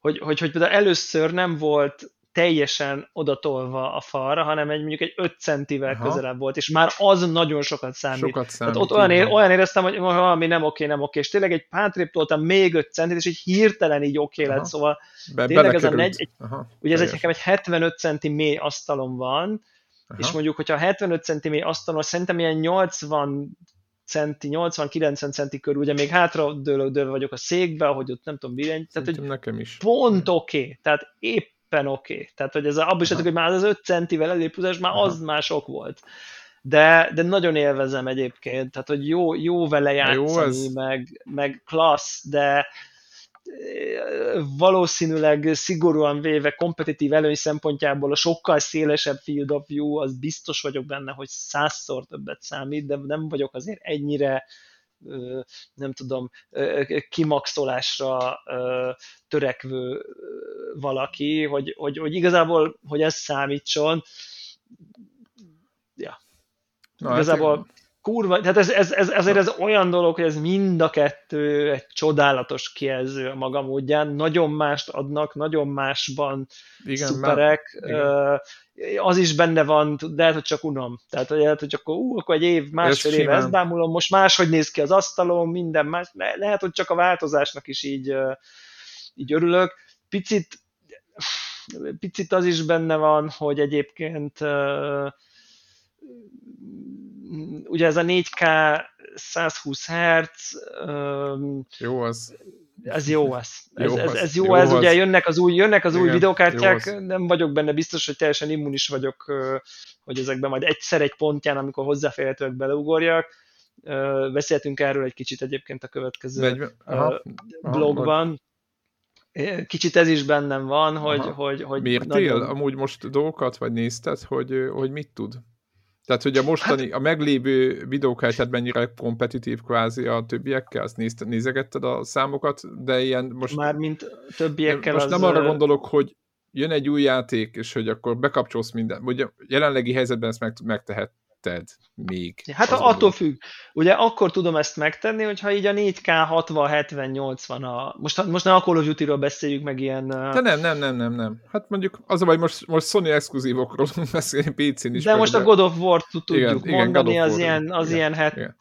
hogy, hogy, hogy például először nem volt teljesen odatolva a falra, hanem egy mondjuk egy 5 centivel Aha. közelebb volt, és már az nagyon sokat számít. Sokat számít. Tehát ott olyan, ér, olyan éreztem, hogy valami nem oké, nem oké, és tényleg egy hátrébb toltam még 5 centit, és így hirtelen így oké lett, szóval Be, tényleg ez a negy, egy, Aha, ugye ez egy, nekem egy 75 centi mély asztalom van, Aha. és mondjuk, hogyha 75 centi mély asztalon, szerintem ilyen 80 centi, 80-90 centi körül, ugye még hátra dőlő vagyok a székbe, hogy ott nem tudom, billenty, tehát hogy nekem is. pont oké, okay, tehát éppen oké. Okay. Tehát, hogy ez a, abban is hogy már az 5 centivel elépülés, már Aha. az már sok volt. De, de nagyon élvezem egyébként, tehát, hogy jó, jó vele játszani, jó ez... meg, meg klassz, de, valószínűleg szigorúan véve kompetitív előny szempontjából a sokkal szélesebb field of view, az biztos vagyok benne, hogy százszor többet számít, de nem vagyok azért ennyire nem tudom, kimaxolásra törekvő valaki, hogy, hogy, hogy igazából, hogy ez számítson, ja. Na, hát igazából hát kurva, tehát ez, ez, ez, ezért ez olyan dolog, hogy ez mind a kettő egy csodálatos kijelző a maga módján, nagyon mást adnak, nagyon másban igen, szuperek, már, igen. az is benne van, de lehet, hogy csak unom, tehát hogy lehet, hogy csak ú, akkor egy év, másfél év ezt bámulom, most máshogy néz ki az asztalom, minden más, Le, lehet, hogy csak a változásnak is így, így örülök, picit picit az is benne van, hogy egyébként ugye ez a 4K 120 Hz jó az ez jó ez. Ez, ez, ez jó, jó ez, az. ugye jönnek az új, jönnek az Igen, új videokártyák, nem vagyok benne biztos, hogy teljesen immunis vagyok, hogy ezekben majd egyszer egy pontján, amikor hozzáférhetőek beleugorjak. Beszéltünk erről egy kicsit egyébként a következő 40, aha, blogban. Aha, Kicsit ez is bennem van, hogy... hogy, hogy Mértél nagyon... amúgy most dolgokat, vagy nézted, hogy, hogy mit tud? Tehát, hogy a mostani, hát, a meglévő videókártyát mennyire kompetitív kvázi a többiekkel, azt nézte, nézegetted a számokat, de ilyen most... Már mint többiekkel Most az nem arra gondolok, hogy jön egy új játék, és hogy akkor bekapcsolsz minden. Ugye jelenlegi helyzetben ezt meg, megtehet, tetted még? Hát attól mondom. függ. Ugye akkor tudom ezt megtenni, hogyha így a 4K 60, 70, 80 a... Most, most nem a Call of Duty-ról beszéljük meg ilyen... De nem, nem, nem, nem, nem. Hát mondjuk az a baj, most, most Sony exkluzívokról beszélni PC-n is. De most a God of War-t tudjuk igen, mondani, igen, az, ilyen, az igen, ilyen het, igen.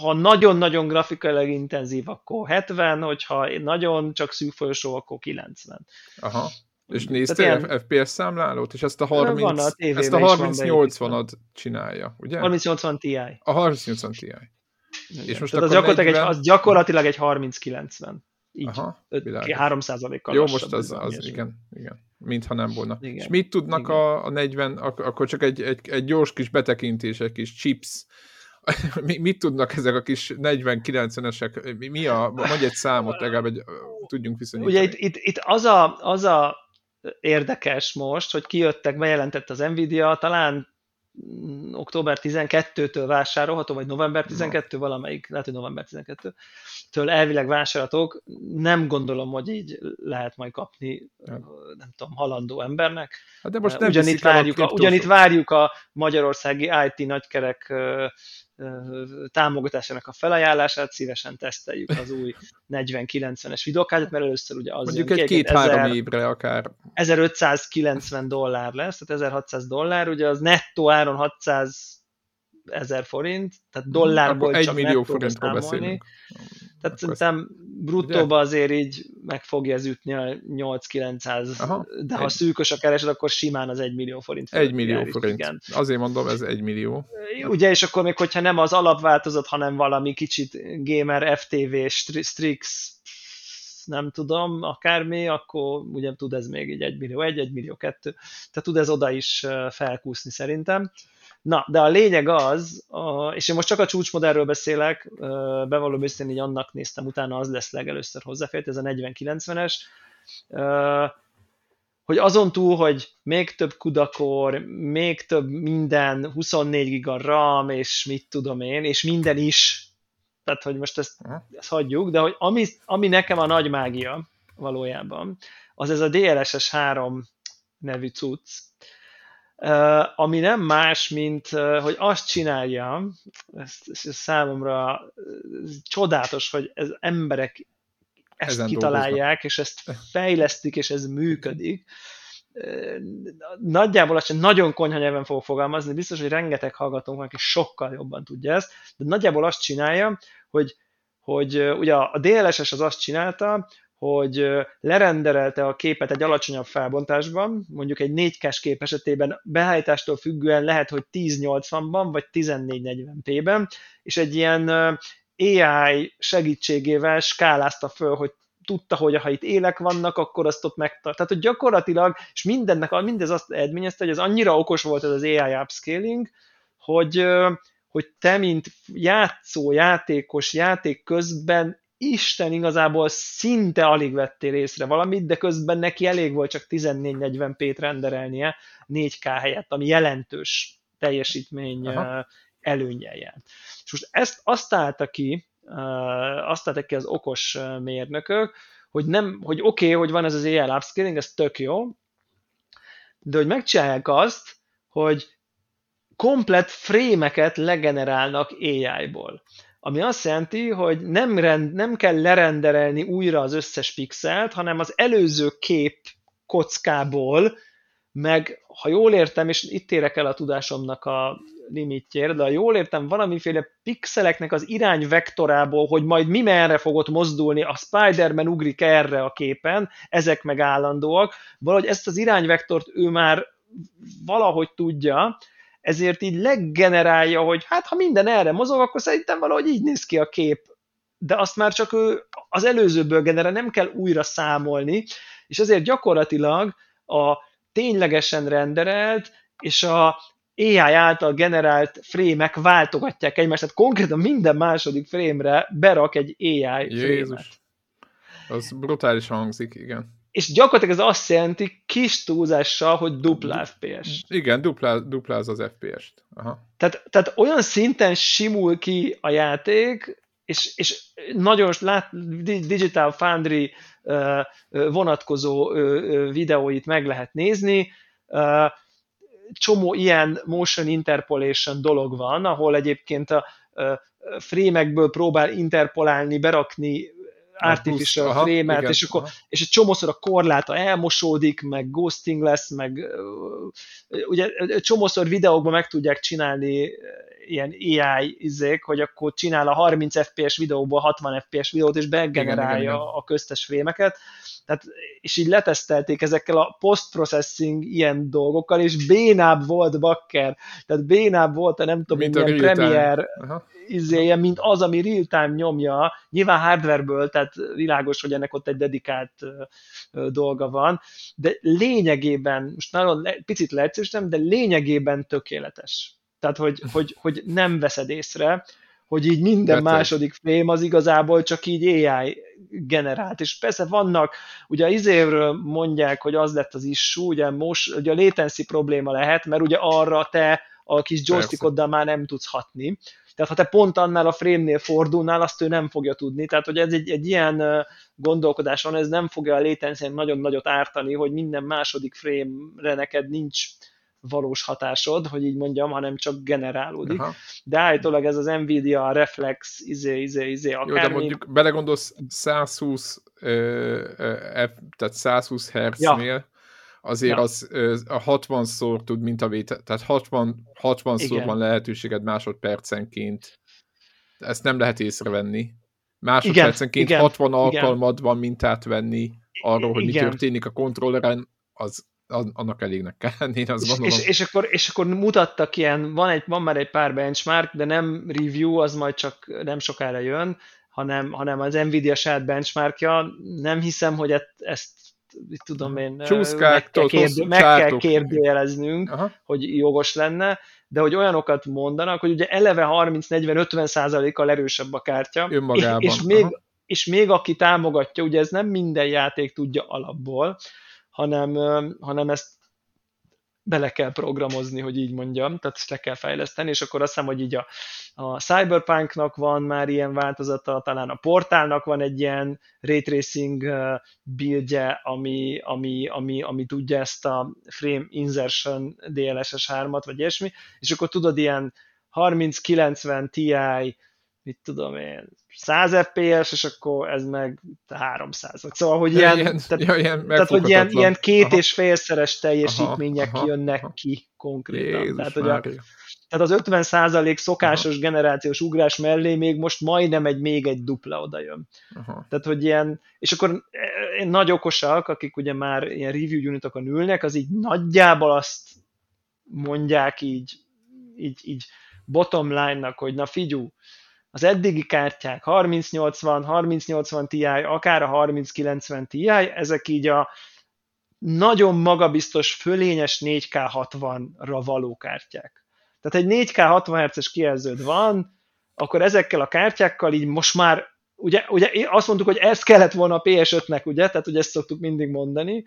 ha nagyon-nagyon grafikailag intenzív, akkor 70, hogyha nagyon csak szűk folyosó, akkor 90. Aha. És néztél ilyen... FPS számlálót? És ezt a 30, van, a ezt a 3080-ad csinálja, ugye? 3080 Ti. A 3080 Ti. Igen. És most Tehát az, gyakorlatilag 40... egy, az gyakorlatilag egy 3090. Így, Aha, 3%-kal Jó, most az, az, az igen, igen. Mintha nem volna. Igen. És mit tudnak a, a 40, ak- akkor csak egy, egy, egy gyors kis betekintés, egy kis chips, mi, mit tudnak ezek a kis 40-90-esek, mi, mi a, mondj egy számot, legalább egy, tudjunk viszonyítani. Ugye itt, itt, itt az, a, az a érdekes most, hogy kijöttek, bejelentett az Nvidia, talán mm, október 12-től vásárolható, vagy november 12, no. valamelyik, lehet, hogy november 12-től elvileg vásárolhatók. Nem gondolom, hogy így lehet majd kapni, nem tudom, halandó embernek. Hát de most nem ugyanitt, várjuk a, ugyanitt várjuk a magyarországi IT nagykerek támogatásának a felajánlását, szívesen teszteljük az új 40-90-es videókártyát, mert először ugye az Mondjuk egy két-három évre akár. 1590 dollár lesz, tehát 1600 dollár, ugye az nettó áron 600 ezer forint, tehát dollárból Akkor csak millió forintról beszélünk. Tehát szerintem bruttóba azért így meg fogja ez ütni a 8-900, de ha egy... szűkös a keresed, akkor simán az 1 millió forint. 1 millió jár, forint. Igen. Azért mondom, ez 1 millió. Ugye, és akkor még hogyha nem az alapváltozat, hanem valami kicsit gamer, FTV, Strix, nem tudom, akármi, akkor ugye tud ez még így 1 millió 1, 1 millió 2, tehát tud ez oda is felkúszni szerintem. Na, de a lényeg az, a, és én most csak a csúcsmodellről beszélek, bevallom őszintén, így annak néztem, utána az lesz legelőször hozzáfért, ez a 4090-es, hogy azon túl, hogy még több kudakor, még több minden, 24 giga RAM, és mit tudom én, és minden is, tehát hogy most ezt, ezt hagyjuk, de hogy ami, ami nekem a nagy mágia valójában, az ez a DLSS 3 nevű cucc, ami nem más, mint hogy azt csinálja, ez, ez számomra csodálatos, hogy ez emberek ezt Ezen kitalálják, dolgoznak. és ezt fejlesztik, és ez működik, nagyjából azt nagyon konyha nyelven fogok fogalmazni, biztos, hogy rengeteg hallgatónk van, aki sokkal jobban tudja ezt, de nagyjából azt csinálja, hogy, hogy ugye a DLSS az azt csinálta, hogy lerenderelte a képet egy alacsonyabb felbontásban, mondjuk egy 4K kép esetében beállítástól függően lehet, hogy 1080-ban vagy 1440p-ben, és egy ilyen AI segítségével skálázta föl, hogy tudta, hogy ha itt élek vannak, akkor azt ott megtart. Tehát, hogy gyakorlatilag, és mindennek, mindez azt eredményezte, hogy ez annyira okos volt ez az AI upscaling, hogy, hogy te, mint játszó, játékos, játék közben Isten igazából szinte alig vettél észre valamit, de közben neki elég volt csak 1440p-t renderelnie 4K helyett, ami jelentős teljesítmény Aha. előnyel járt. És most ezt azt állta ki, azt álltak ki az okos mérnökök, hogy, nem, hogy oké, okay, hogy van ez az AI upscaling, ez tök jó, de hogy megcsinálják azt, hogy komplet frémeket legenerálnak AI-ból ami azt jelenti, hogy nem, rend, nem kell lerenderelni újra az összes pixelt, hanem az előző kép kockából, meg ha jól értem, és itt érek el a tudásomnak a limitjére, de ha jól értem, valamiféle pixeleknek az irányvektorából, hogy majd mi merre fogott mozdulni, a Spider-Man ugrik erre a képen, ezek meg állandóak, valahogy ezt az irányvektort ő már valahogy tudja, ezért így leggenerálja, hogy hát ha minden erre mozog, akkor szerintem valahogy így néz ki a kép. De azt már csak ő az előzőből generál, nem kell újra számolni, és ezért gyakorlatilag a ténylegesen renderelt és a AI által generált frémek váltogatják egymást, tehát konkrétan minden második frémre berak egy AI Jézus. frémet. Az brutális hangzik, igen és gyakorlatilag ez azt jelenti kis túlzással, hogy dupla FPS. Igen, dupla, dupláz az FPS-t. Aha. Tehát, tehát olyan szinten simul ki a játék, és, és nagyon lát, Digital Foundry vonatkozó videóit meg lehet nézni. Csomó ilyen motion interpolation dolog van, ahol egyébként a frémekből próbál interpolálni, berakni artificial aha, frame igen, és, akkor, és egy csomószor a korláta elmosódik, meg ghosting lesz, meg ugye csomószor videókban meg tudják csinálni ilyen AI izék, hogy akkor csinál a 30 FPS videóból 60 FPS videót, és begenerálja igen, igen, igen. a köztes frémeket. Tehát, és így letesztelték ezekkel a post-processing ilyen dolgokkal, és bénább volt bakker, tehát bénább volt a nem tudom, mint a Premiere izéje, mint az, ami real-time nyomja, nyilván hardwareből, tehát világos, hogy ennek ott egy dedikált dolga van, de lényegében, most nagyon picit leegyszerűsítem, de lényegében tökéletes. Tehát, hogy, hogy, hogy nem veszed észre, hogy így minden Betes. második frame az igazából csak így AI generált. És persze vannak, ugye az izéről mondják, hogy az lett az issue, ugye most ugye a latency probléma lehet, mert ugye arra te a kis joystickoddal már nem tudsz hatni. Tehát ha te pont annál a frame-nél fordulnál, azt ő nem fogja tudni. Tehát, hogy ez egy, egy ilyen gondolkodás van, ez nem fogja a latency nagyon nagyot ártani, hogy minden második frame-re neked nincs valós hatásod, hogy így mondjam, hanem csak generálódik. Aha. De állítólag ez az Nvidia a reflex, izé, izé, izé, akármi. Jó, de mondjuk belegondolsz 120 uh, uh, F, tehát 120 Hz-nél, ja. Azért ja. az uh, a 60-szor tud mint a vét, tehát 60, 60-szor van lehetőséged másodpercenként. Ezt nem lehet észrevenni. Másodpercenként igen, 60 igen, alkalmad igen. van mintát venni arról, hogy igen. mi történik a kontrolleren, az annak elégnek kell lenni, én azt gondolom. És, és, akkor, és akkor mutattak ilyen, van, egy, van már egy pár benchmark, de nem review, az majd csak nem sokára jön, hanem, hanem az Nvidia saját benchmarkja. Nem hiszem, hogy ezt, ezt itt tudom én, Csúszkák, meg, kell, kérdő, meg kell kérdőjeleznünk, Aha. hogy jogos lenne, de hogy olyanokat mondanak, hogy ugye eleve 30-40-50 százalékkal erősebb a kártya, Önmagában. És, és, még, és még aki támogatja, ugye ez nem minden játék tudja alapból, hanem, hanem ezt bele kell programozni, hogy így mondjam, tehát ezt le kell fejleszteni, és akkor azt hiszem, hogy így a, a Cyberpunknak van már ilyen változata, talán a Portálnak van egy ilyen ray tracing buildje, ami, ami, ami, ami tudja ezt a frame insertion DLSS 3-at, vagy ilyesmi, és akkor tudod ilyen 3090 Ti mit tudom én, 100 FPS, és akkor ez meg 300. Szóval, hogy ilyen, ilyen, tehát, ja, ilyen tehát, hogy ilyen, ilyen két aha. és félszeres teljesítmények aha, jönnek aha. ki konkrétan. Jézus tehát, hogy a, tehát az 50% szokásos Aha. generációs ugrás mellé még most majdnem egy még egy dupla odajön. Aha. Tehát, hogy ilyen, és akkor e, nagy okosak, akik ugye már ilyen review unitokon ülnek, az így nagyjából azt mondják így, így, így bottom line-nak, hogy na figyú, az eddigi kártyák 3080, 3080 Ti, akár a 3090 Ti, ezek így a nagyon magabiztos, fölényes 4K60-ra való kártyák. Tehát egy 4K 60 Hz-es kijelződ van, akkor ezekkel a kártyákkal így most már, ugye, ugye azt mondtuk, hogy ezt kellett volna a PS5-nek, ugye, tehát ugye ezt szoktuk mindig mondani,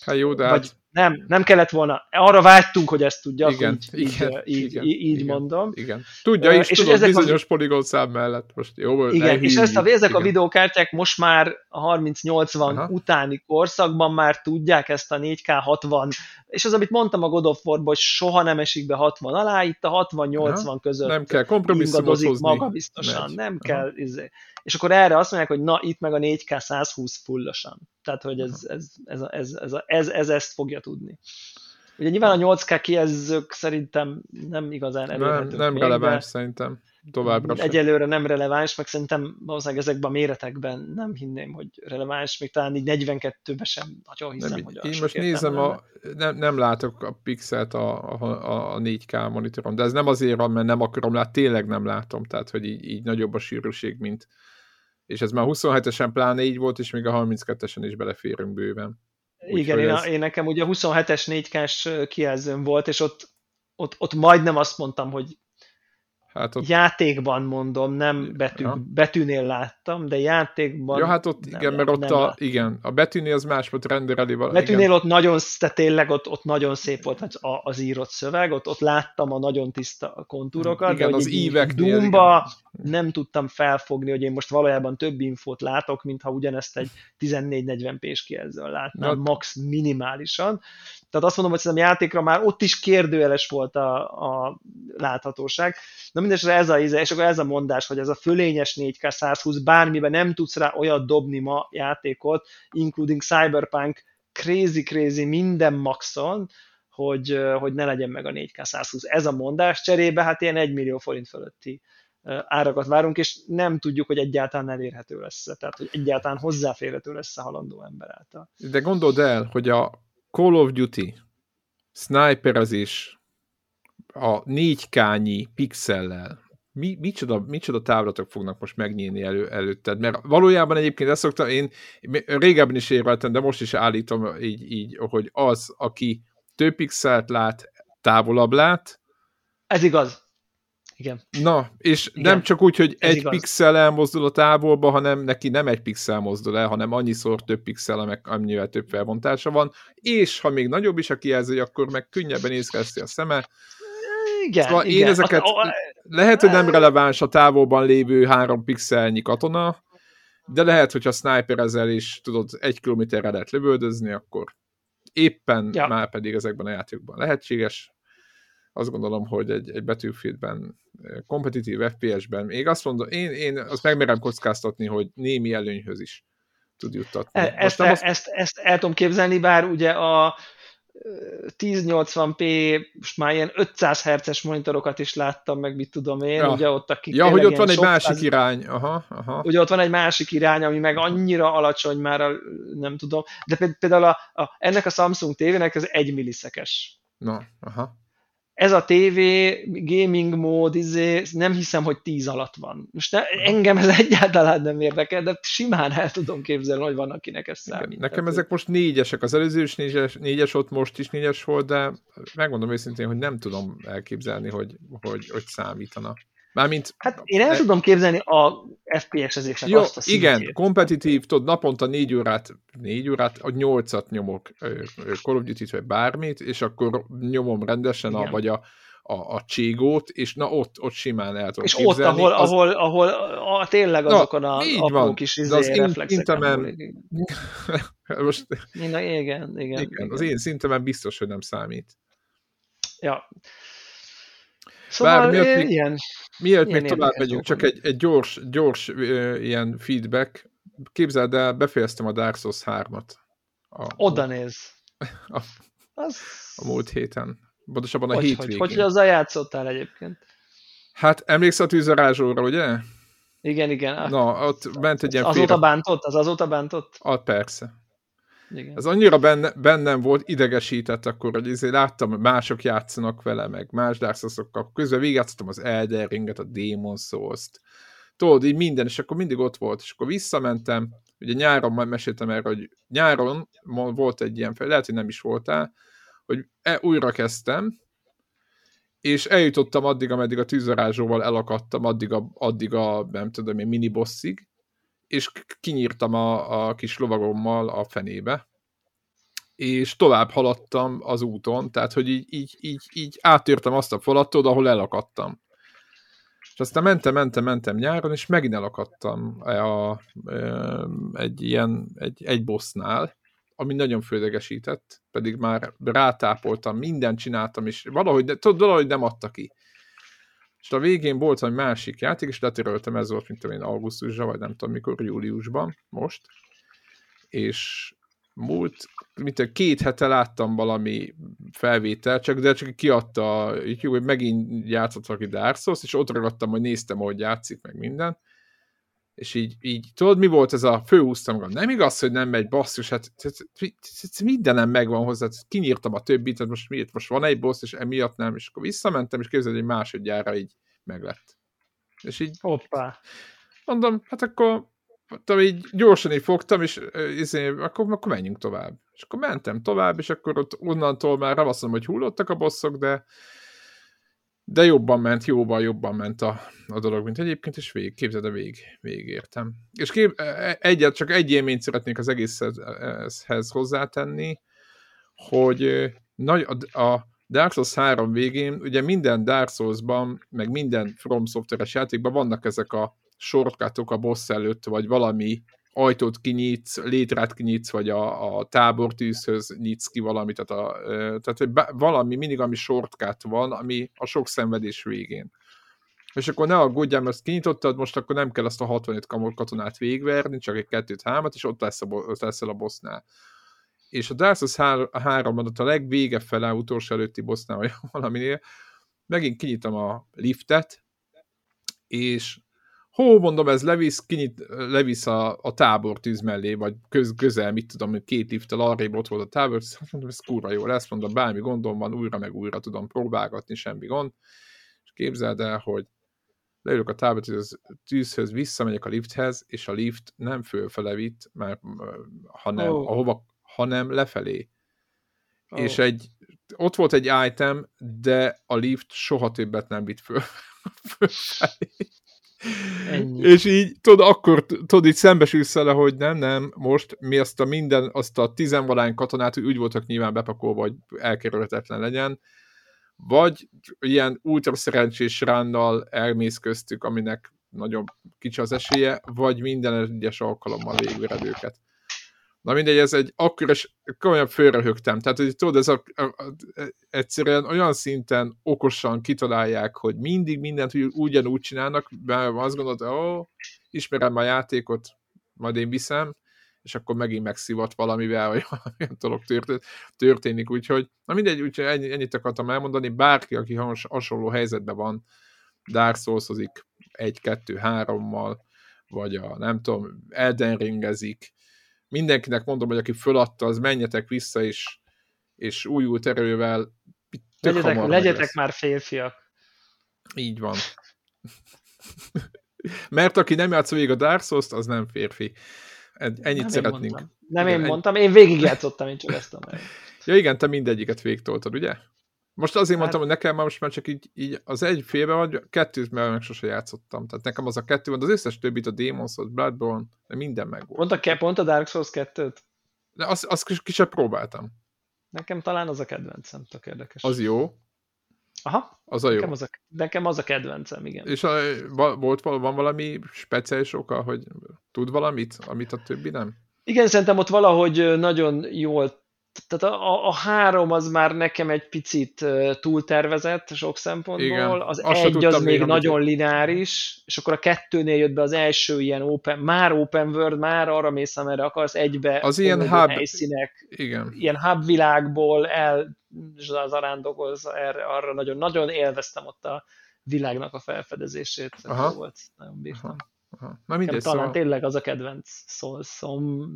Hát jó, de Vagy hát... nem, nem kellett volna. Arra vágytunk, hogy ezt tudja. Igen, így, igen, így, igen, így, így igen, mondom. Igen. Tudja is, és tudod, ezek bizonyos a... poligon szám mellett. Most jó, igen, és ezt a, ezek igen. a videókártyák most már a 3080 Aha. utáni korszakban már tudják ezt a 4K 60, és az, amit mondtam a God of war hogy soha nem esik be 60 alá, itt a 60-80 között nem kell kompromisszumot hozni. magabiztosan, Megy. nem Aha. kell, izé. és akkor erre azt mondják, hogy na, itt meg a 4K 120 fullosan. Tehát, hogy ez, ez, ez, ez, ez, ez, ez ezt fogja tudni. Ugye nyilván a 8K kijelzők szerintem nem igazán elérhetők. Nem, nem releváns de szerintem továbbra sem. Egyelőre nem releváns, meg szerintem valószínűleg ezekben a méretekben nem hinném, hogy releváns, még talán így 42-ben sem nagyon hiszem, nem, hogy Én most nézem, a, nem, nem látok a pixelt a, a, a 4K monitoron, de ez nem azért van, mert nem akarom látni, tényleg nem látom, tehát hogy így, így nagyobb a sűrűség, mint, és ez már 27-esen pláne így volt, és még a 32-esen is beleférünk bőven. Úgy, Igen, én, ez... én nekem ugye 27-es 4K-s kijelzőm volt, és ott, ott, ott majdnem azt mondtam, hogy Hát ott... Játékban mondom, nem betű, ja. betűnél láttam, de játékban... Ja, hát ott nem, igen, mert ott nem a, igen, a betűnél az más volt rendereli valami. Betűnél igen. ott nagyon, tehát tényleg ott, ott nagyon szép volt az, az írott szöveg, ott, ott láttam a nagyon tiszta kontúrokat, igen, de az ívek Doomba nem tudtam felfogni, hogy én most valójában több infót látok, mintha ugyanezt egy 1440p-s kijelzőn látnám, ja. max minimálisan. Tehát azt mondom, hogy szerintem játékra már ott is kérdőjeles volt a, a láthatóság. Na mindesre ez a íze, és akkor ez a mondás, hogy ez a fölényes 4K 120, bármiben nem tudsz rá olyat dobni ma játékot, including Cyberpunk, crazy, crazy, minden maxon, hogy, hogy ne legyen meg a 4K 120. Ez a mondás cserébe, hát ilyen 1 millió forint fölötti árakat várunk, és nem tudjuk, hogy egyáltalán elérhető lesz, tehát hogy egyáltalán hozzáférhető lesz a halandó ember által. De gondold el, hogy a Call of Duty sniperezés a 4K-nyi pixellel, mi, micsoda, micsoda távlatok fognak most megnyílni elő, előtted? Mert valójában egyébként ezt szoktam, én régebben is érveltem, de most is állítom így, így, hogy az, aki több pixelt lát, távolabb lát. Ez igaz. Igen. Na, és Igen. nem csak úgy, hogy Ez egy igaz. pixel elmozdul a távolba, hanem neki nem egy pixel mozdul el, hanem annyiszor több pixel, amennyivel több felbontása van, és ha még nagyobb is a kijelző, akkor meg könnyebben észreveszi a szeme. Igen, szóval igen. én ezeket, a, a, lehet, hogy nem releváns a távolban lévő három pixelnyi katona, de lehet, hogyha sniper ezzel is tudod, egy kilométerre lehet lövöldözni, akkor éppen ja. már pedig ezekben a játékokban lehetséges. Azt gondolom, hogy egy, egy Battlefieldben kompetitív FPS-ben, még azt mondom, én, én azt megmerem kockáztatni, hogy némi előnyhöz is tud juttatni. E, ezt, azt... ezt, ezt el tudom képzelni, bár ugye a 1080p, most már ilyen 500 Hz-es monitorokat is láttam, meg mit tudom én, ja. ugye ott akik Ja, hogy ott van egy másik száz... irány, aha, aha. Ugye ott van egy másik irány, ami meg annyira alacsony már, a, nem tudom, de például a, a, ennek a Samsung tévének ez egy milliszekes. Na, aha ez a TV, gaming mód, izé, nem hiszem, hogy 10 alatt van. Most ne, engem ez egyáltalán nem érdekel, de simán el tudom képzelni, hogy van, akinek ez számít. Nekem Tehát, ezek most négyesek, az előző is négyes, négyes ott most is négyes volt, de megmondom őszintén, hogy nem tudom elképzelni, hogy, hogy, hogy számítana. Mármint... Hát én el e... tudom képzelni a FPS-ezésnek Jó, azt a szintjét. igen, kompetitív, tudod, naponta négy órát, négy órát, a nyolcat nyomok Call of Duty-t, vagy bármit, és akkor nyomom rendesen, a, vagy a, a, a cségót, és na ott, ott simán el tudom És képzelni. ott, ahol, az... ahol, ahol a, tényleg azokon na, a apró van, kis izé, az szintemen... Most... Na, igen, igen, igen, igen. Az én szintemen biztos, hogy nem számít. Ja. Szóval Bár miatt még, ilyen, miatt még tovább megyünk, csak egy, egy gyors, gyors uh, ilyen feedback. Képzeld el, befejeztem a Dark Souls 3-at. A, Oda néz. A, az... a múlt héten. Pontosabban a hogy, hétvégén. Hogy, hogy, azzal játszottál egyébként? Hát emlékszel a tűzarázsóra, ugye? Igen, igen. Na, ott ment egy ilyen Azóta félre... bántott? Az azóta bántott? Ah, persze. Igen. Ez annyira benne, bennem volt, idegesített akkor, hogy ezért láttam, hogy mások játszanak vele, meg más dárszokkal. Közben végigjátszottam az Elden Ringet, a Demon Souls-t. Tudod, így minden, és akkor mindig ott volt. És akkor visszamentem, ugye nyáron majd meséltem erre, hogy nyáron volt egy ilyen fel, lehet, hogy nem is voltál, hogy e, újra kezdtem, és eljutottam addig, ameddig a tűzvarázsóval elakadtam, addig a, addig a nem tudom én, mini bosszig, és kinyírtam a, a kis lovagommal a fenébe, és tovább haladtam az úton, tehát, hogy így, így, így, így átértem azt a falattól, ahol elakadtam. És aztán mentem, mentem, mentem nyáron, és megint elakadtam a, a, egy ilyen, egy, egy bossnál, ami nagyon főlegesített, pedig már rátápoltam, mindent csináltam, és valahogy, tudod, valahogy nem adta ki. És a végén volt egy másik játék, és letöröltem, ez volt, mint én augusztusban, vagy nem tudom mikor, júliusban, most. És múlt, mint két hete láttam valami felvétel, csak de csak kiadta a YouTube, hogy megint játszott valaki Dark Souls, és ott ragadtam, hogy néztem, hogy játszik, meg minden és így, így tudod, mi volt ez a magam? Nem igaz, hogy nem megy basszus, hát mindenem megvan hozzá, kinyírtam a többit, tehát most miért? Most van egy boss, és emiatt nem, és akkor visszamentem, és képzeld, hogy másodjára így meglett. És így... Hoppá. Mondom, hát akkor tudom, így gyorsan így fogtam, és izé, akkor, akkor menjünk tovább. És akkor mentem tovább, és akkor ott onnantól már ravaszom, hogy hullottak a bosszok, de de jobban ment, jóval jobban ment a, a dolog, mint egyébként, és végig, képzeld, a vég, végigértem. És kép, e, e, egyet, csak egy élményt szeretnék az egészhez hozzátenni, hogy nagy, a, a Dark Souls 3 végén, ugye minden Dark Souls-ban, meg minden From Software-es játékban vannak ezek a shortcutok a boss előtt, vagy valami ajtót kinyitsz, létrát kinyitsz, vagy a, a tábortűzhöz nyitsz ki valamit, tehát, a, tehát hogy valami, mindig ami shortcut van, ami a sok szenvedés végén. És akkor ne aggódjál, mert ezt kinyitottad, most akkor nem kell azt a 65 kamor katonát végverni, csak egy kettőt hámat, és ott lesz a, ott leszel a bossnál. És a Dark Souls 3 a legvége fele, utolsó előtti bossnál, vagy valaminél, megint kinyitom a liftet, és hó, mondom, ez levisz, kinyit, levisz a, a tábortűz mellé, vagy köz, közel, mit tudom, két lifttel arrébb ott volt a tábor, hát mondom, ez kurva jó lesz, mondom, bármi gondom van, újra meg újra tudom próbálgatni, semmi gond. És képzeld el, hogy leülök a tábortűzhöz, tűzhöz, visszamegyek a lifthez, és a lift nem fölfele vitt, mert, hanem, oh. ahova, hanem lefelé. Oh. És egy, ott volt egy item, de a lift soha többet nem vitt föl, fölfelé. Ennyi. És így, tudod, akkor tudod, így szembesülsz vele, hogy nem, nem, most mi azt a minden, azt a tizenvalány katonát úgy voltak nyilván bepakolva, hogy elkerülhetetlen legyen, vagy ilyen ultra szerencsés ránnal elmész köztük, aminek nagyon kicsi az esélye, vagy minden egyes alkalommal végüled őket. Na mindegy, ez egy akkor is komolyan fölröhögtem. Tehát, hogy tudod, ez a, a, a, egyszerűen olyan szinten okosan kitalálják, hogy mindig mindent ugyanúgy csinálnak, mert azt gondolod, ó, oh, ismerem a játékot, majd én viszem, és akkor megint megszivat valamivel, vagy valamilyen dolog történik, úgyhogy, na mindegy, úgyhogy ennyi, ennyit akartam elmondani, bárki, aki hasonló helyzetben van, Dark Souls-ozik egy, kettő, hárommal, vagy a, nem tudom, Elden Ringezik, mindenkinek mondom, hogy aki föladta, az menjetek vissza, és, és újult erővel legyetek, legyetek már férfiak. Így van. Mert aki nem játsz végig a Dark Souls-t, az nem férfi. Ennyit nem szeretnénk. Én nem igen, én mondtam, én végigjátszottam, én csak ezt a Ja igen, te mindegyiket végtoltad, ugye? Most azért hát... mondtam, hogy nekem már most már csak így, így az egy félbe vagy, kettőt mert meg sose játszottam. Tehát nekem az a kettő van, de az összes többit, a Demon's Souls, Bloodborne, de minden meg volt. Pont a, pont a Dark Souls 2-t? De azt, azt ki, ki sem próbáltam. Nekem talán az a kedvencem, tök érdekes. Az jó? Aha. Az a jó. Nekem az a, nekem az a kedvencem, igen. És a, volt, van valami speciális oka, hogy tud valamit, amit a többi nem? Igen, szerintem ott valahogy nagyon jól tehát a, a három az már nekem egy picit túltervezett sok szempontból, Igen, az egy az még nagyon hogy... lineáris, és akkor a kettőnél jött be az első ilyen open, már open world, már arra mész, amerre akarsz, egybe az ilyen hub, helyszínek, Igen. ilyen hub világból el zarándokolsz erre, arra nagyon, nagyon élveztem ott a világnak a felfedezését, Aha. volt, nagyon bírtam. Aha. Aha. Na mindegy, talán szóval... tényleg az a kedvenc szólszom,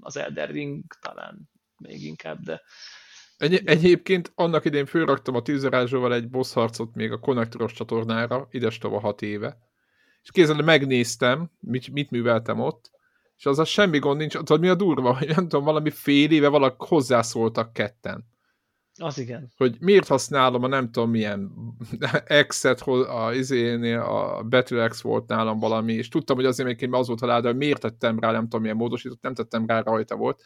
az Elder Ring talán még inkább, de... Egy, egyébként annak idén fölraktam a tűzerázsóval egy boss harcot még a konnektoros csatornára, idestova hat éve. És kézzel megnéztem, mit, mit műveltem ott, és az a semmi gond nincs, tudod mi a durva, hogy nem tudom, valami fél éve valak hozzászóltak ketten. Az igen. Hogy miért használom a nem tudom milyen X-et, a, izénél, a Battle X volt nálam valami, és tudtam, hogy azért még az volt a láda, hogy miért tettem rá, nem tudom milyen módosított, nem tettem rá, rajta volt.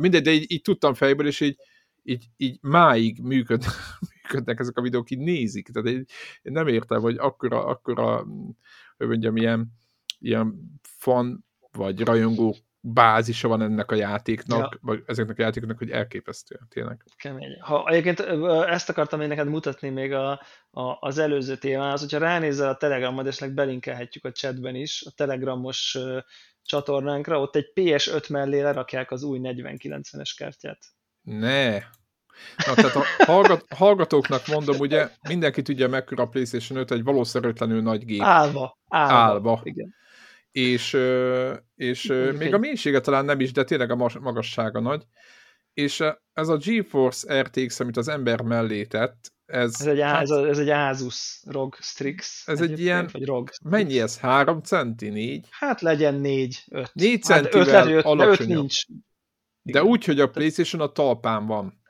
Mindegy, de így, így tudtam fejből, és így, így, így máig működ, működnek ezek a videók, így nézik. Tehát így, én nem értem, hogy akkora, akkora hogy mondjam, ilyen, ilyen fan vagy rajongó bázisa van ennek a játéknak, ja. vagy ezeknek a játékoknak, hogy elképesztő, tényleg. Kemény. Ha egyébként ezt akartam én neked mutatni még a, a, az előző témához, hogyha ránézel a Telegramod, és belinkelhetjük a chatben is, a Telegramos csatornánkra, ott egy PS5 mellé lerakják az új 4090-es kártyát. Ne! Na, tehát a hallgat, hallgatóknak mondom, ugye mindenki tudja mekkora a PlayStation 5 egy valószerűtlenül nagy gép. Álva. Álva. Álva. Igen. És, és még a mélysége talán nem is, de tényleg a magassága nagy. És ez a GeForce RTX, amit az ember mellé tett, ez, ez, egy, hát, ez, a, ez egy Asus ROG Strix. Ez egy ilyen, vagy ROG mennyi ez? 3 centi? 4? Hát legyen 4, 5. 4 centivel hát 5, 5, 5 nincs. De úgy, hogy a PlayStation a talpán van.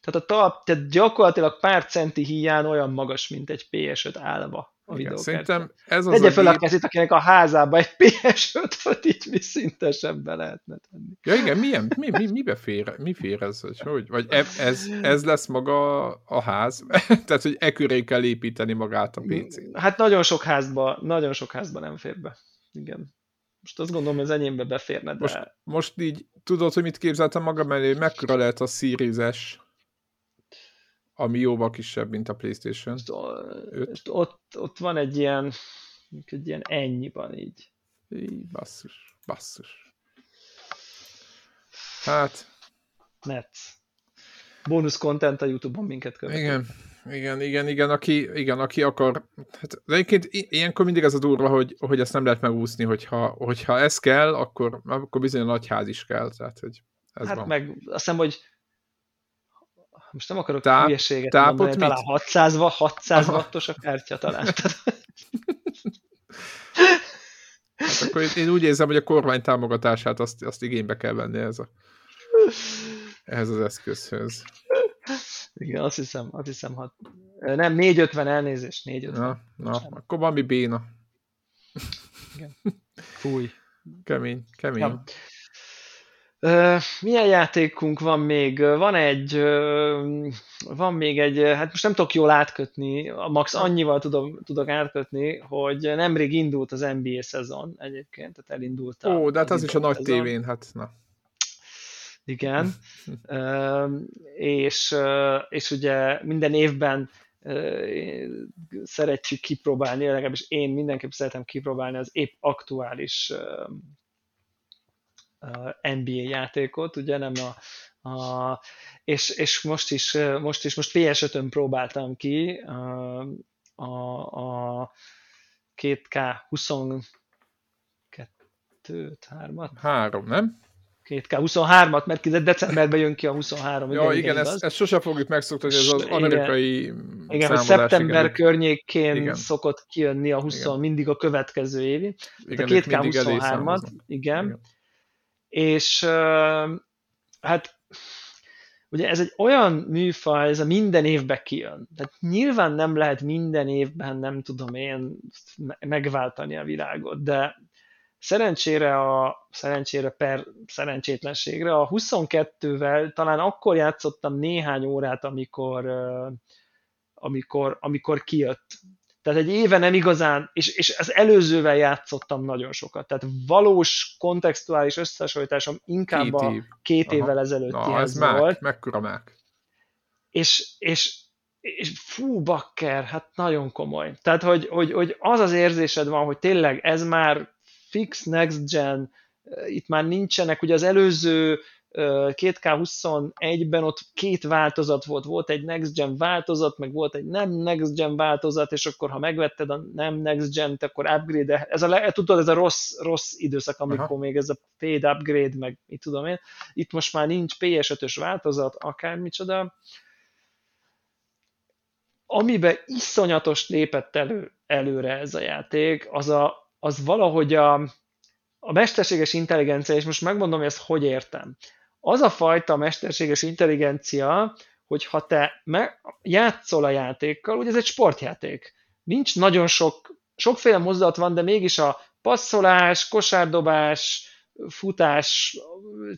Tehát a talp, tehát gyakorlatilag pár centi hiány olyan magas, mint egy PS5 állva a Igen, Szerintem ez az Tegye fel a, kezét, akinek a házába egy PS5-öt így mi szintesen be lehetne tenni. Ja igen, milyen, mi, mi, mibe fér, mi fér ez? Hogy, hogy? Vagy e, ez, ez lesz maga a ház? Tehát, hogy e köré kell építeni magát a PC-t. Hát nagyon sok házba, nagyon sok házba nem fér be. Igen. Most azt gondolom, hogy az enyémbe beférne, de... Most, most így tudod, hogy mit képzeltem magam mellé, mekkora lehet a Series ami jóval kisebb, mint a PlayStation 5. Ott, ott van egy ilyen, egy ilyen ennyi van így. Így, basszus, basszus. Hát. Net. Bónusz content a Youtube-on minket követ. Igen, igen, igen, igen, aki, igen, aki akar, hát, de egyébként ilyenkor mindig ez a durva, hogy, hogy ezt nem lehet megúszni, hogyha, hogyha ez kell, akkor, akkor bizony a nagyház is kell, tehát, hogy ez hát van. meg azt hiszem, hogy most nem akarok Táp, hülyeséget mondani, mit? talán 600, 600 wattos a kártya talán. hát akkor én, én úgy érzem, hogy a kormány támogatását azt, azt igénybe kell venni ez a, ehhez az eszközhöz. Igen, azt hiszem, azt hiszem, hat... nem, 450 elnézést, 450. Na, na akkor valami béna. Igen. Fúj. Kemény, kemény. Ja. Milyen játékunk van még? Van egy, van még egy, hát most nem tudok jól átkötni, a max annyival tudom, tudok átkötni, hogy nemrég indult az NBA szezon egyébként, tehát elindult a, Ó, de hát az, az is a nagy szezon. tévén, hát na. Igen, és, és ugye minden évben szeretjük kipróbálni, legalábbis én mindenképp szeretem kipróbálni az épp aktuális NBA játékot, ugye nem a, a és, és most is, most is, most PS5-ön próbáltam ki a, a, a 2K 22 3 at 3, nem? 2K 23-at, mert decemberben jön ki a 23. Ja, igen, igen ezt, ezt sose fogjuk megszokni, hogy ez az amerikai Igen, igen hogy szeptember igen. környékén igen. szokott kijönni a 20, igen. mindig a következő évi. Igen, a 2K 23-at, igen. igen és hát ugye ez egy olyan műfaj, ez a minden évben kijön. Tehát nyilván nem lehet minden évben, nem tudom én, megváltani a világot, de szerencsére a szerencsére per szerencsétlenségre a 22-vel talán akkor játszottam néhány órát, amikor amikor, amikor kijött. Tehát egy éve nem igazán, és, és az előzővel játszottam nagyon sokat. Tehát valós, kontextuális összehasonlításom inkább két a év. két évvel Aha. ezelőttihez Na, ez volt. mekkora mák. És, és, és fú, bakker, hát nagyon komoly. Tehát, hogy, hogy, hogy az az érzésed van, hogy tényleg ez már fix next gen, itt már nincsenek, ugye az előző 2K21-ben ott két változat volt, volt egy Next Gen változat, meg volt egy nem Next Gen változat, és akkor ha megvetted a nem Next Gen-t, akkor upgrade ez a, tudod, ez a rossz, rossz időszak, amikor Aha. még ez a paid upgrade, meg mit tudom én. Itt most már nincs PS5-ös változat, akármicsoda. Amiben iszonyatos lépett elő, előre ez a játék, az, a, az valahogy a, a mesterséges intelligencia, és most megmondom, hogy ezt hogy értem az a fajta mesterséges intelligencia, hogy ha te játszol a játékkal, ugye ez egy sportjáték, nincs nagyon sok, sokféle mozdulat van, de mégis a passzolás, kosárdobás, futás,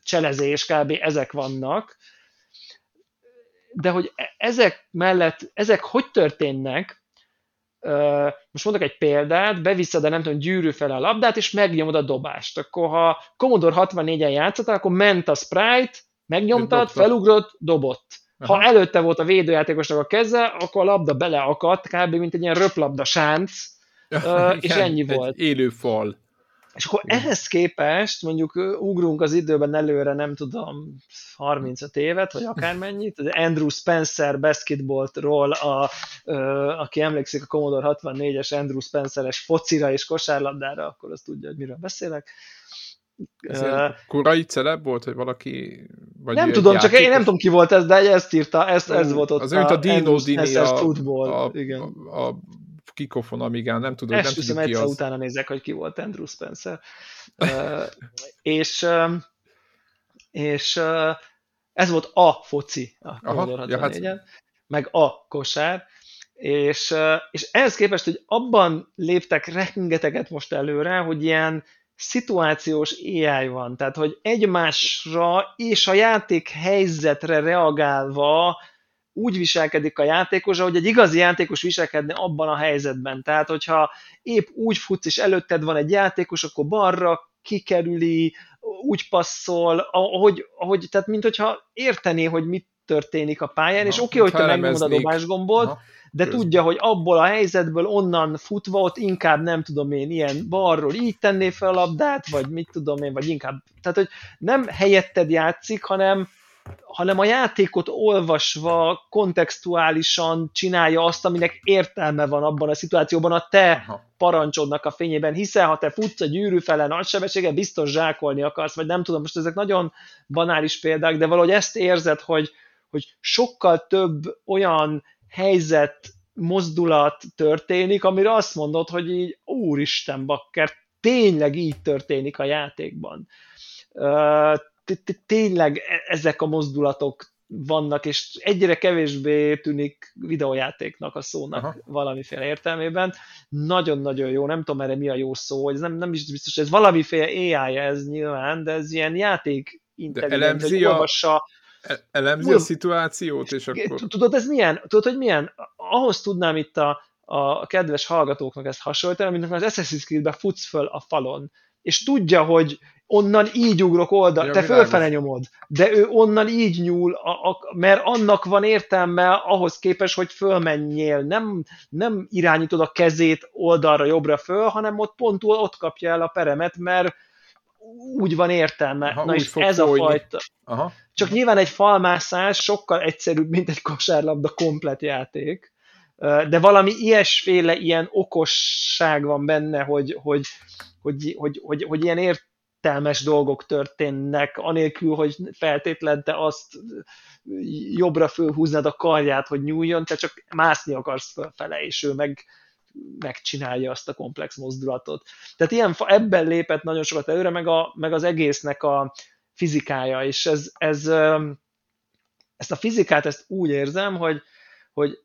cselezés, kb. ezek vannak, de hogy e-, ezek mellett, ezek hogy történnek, most mondok egy példát, beviszed a nem tudom, gyűrű fel a labdát, és megnyomod a dobást. Akkor ha Commodore 64-en játszottál, akkor ment a sprite, megnyomtad, felugrott, dobott. Aha. Ha előtte volt a védőjátékosnak a keze, akkor a labda beleakadt, kb. mint egy ilyen röplabda sánc, ja, és igen, ennyi volt. Egy élő fal. És akkor ehhez képest mondjuk ugrunk az időben előre, nem tudom, 35 évet, vagy akármennyit, az Andrew Spencer basketballról, a, a, aki emlékszik a Commodore 64-es Andrew Spencer-es focira és kosárlabdára, akkor azt tudja, hogy miről beszélek. Ez uh, korai celeb volt, hogy valaki... Vagy nem tudom, játékos? csak én nem tudom ki volt ez, de ezt írta, ez, ez volt ott. Az a, a Dino Dini a, a, a, a, a Kikofon Amigán, nem tudom, Ezt nem tudom ki az. utána nézek, hogy ki volt Andrew Spencer. uh, és uh, és uh, ez volt a foci a Commodore 64-en, ja, hát... meg a kosár, és, uh, és ehhez képest, hogy abban léptek rengeteget most előre, hogy ilyen szituációs AI van, tehát hogy egymásra és a játék helyzetre reagálva úgy viselkedik a játékos, ahogy egy igazi játékos viselkedne abban a helyzetben. Tehát, hogyha épp úgy futsz, és előtted van egy játékos, akkor balra kikerüli, úgy passzol, ahogy, ahogy tehát mint hogyha értené, hogy mit történik a pályán, Na, és oké, okay, hogy te megnyomod a dobásgombot, Aha, de közben. tudja, hogy abból a helyzetből onnan futva ott inkább nem tudom én ilyen balról így tenné fel a labdát, vagy mit tudom én, vagy inkább, tehát hogy nem helyetted játszik, hanem hanem a játékot olvasva kontextuálisan csinálja azt, aminek értelme van abban a szituációban a te Aha. parancsodnak a fényében, hiszen ha te futsz a gyűrű fele nagy sebességgel, biztos zsákolni akarsz, vagy nem tudom, most ezek nagyon banális példák, de valahogy ezt érzed, hogy, hogy sokkal több olyan helyzet, mozdulat történik, amire azt mondod, hogy így, úristen bakker, tényleg így történik a játékban tényleg e-, ezek a mozdulatok vannak, és egyre kevésbé tűnik videójátéknak a szónak Aha. valamiféle értelmében. Nagyon-nagyon jó, nem tudom erre mi a jó szó, hogy ez nem, nem is biztos, ez valamiféle AI ez nyilván, de ez ilyen játék intelligens, hogy olvassa, e-, Elemzi a szituációt, és akkor... Tudod, ez milyen? Tudod, hogy milyen? Ahhoz tudnám itt a, a kedves hallgatóknak ezt hasonlítani, mint az Assassin's Creed-ben futsz föl a falon, és tudja, hogy onnan így ugrok oldal, ja, te fölfele nyomod, de ő onnan így nyúl, a, a, mert annak van értelme ahhoz képest, hogy fölmenjél, nem, nem irányítod a kezét oldalra, jobbra föl, hanem ott pont ott kapja el a peremet, mert úgy van értelme. Aha, Na és ez folyni. a fajta. Aha. Csak nyilván egy falmászás sokkal egyszerűbb, mint egy kosárlabda komplet játék, de valami ilyesféle ilyen okosság van benne, hogy, hogy, hogy, hogy, hogy, hogy ilyen ért, értelmes dolgok történnek, anélkül, hogy feltétlen te azt jobbra fölhúznád a karját, hogy nyúljon, te csak mászni akarsz fölfele, és ő meg megcsinálja azt a komplex mozdulatot. Tehát ilyen, ebben lépett nagyon sokat előre, meg, a, meg az egésznek a fizikája, és ez, ez, ezt a fizikát ezt úgy érzem, hogy, hogy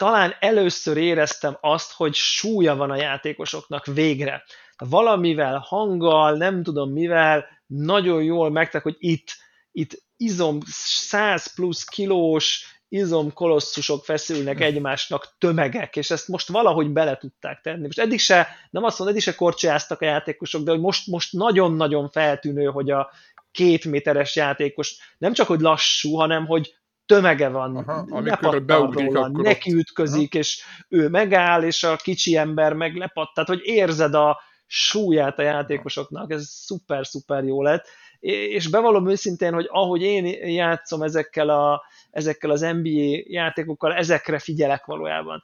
talán először éreztem azt, hogy súlya van a játékosoknak végre valamivel, hanggal, nem tudom mivel, nagyon jól megtek, hogy itt, itt izom 100 plusz kilós, izom kolosszusok feszülnek egymásnak tömegek, és ezt most valahogy bele tudták tenni. Most eddig se, nem azt mondom, eddig se korcsolyáztak a játékosok, de hogy most, most nagyon-nagyon feltűnő, hogy a két méteres játékos nem csak, hogy lassú, hanem, hogy tömege van, Aha, amikor beugrik, róla, akkor neki ütközik, Aha. és ő megáll, és a kicsi ember meg lepatt, tehát hogy érzed a súlyát a játékosoknak, ez szuper-szuper jó lett, és bevallom őszintén, hogy ahogy én játszom ezekkel, a, ezekkel az NBA játékokkal, ezekre figyelek valójában.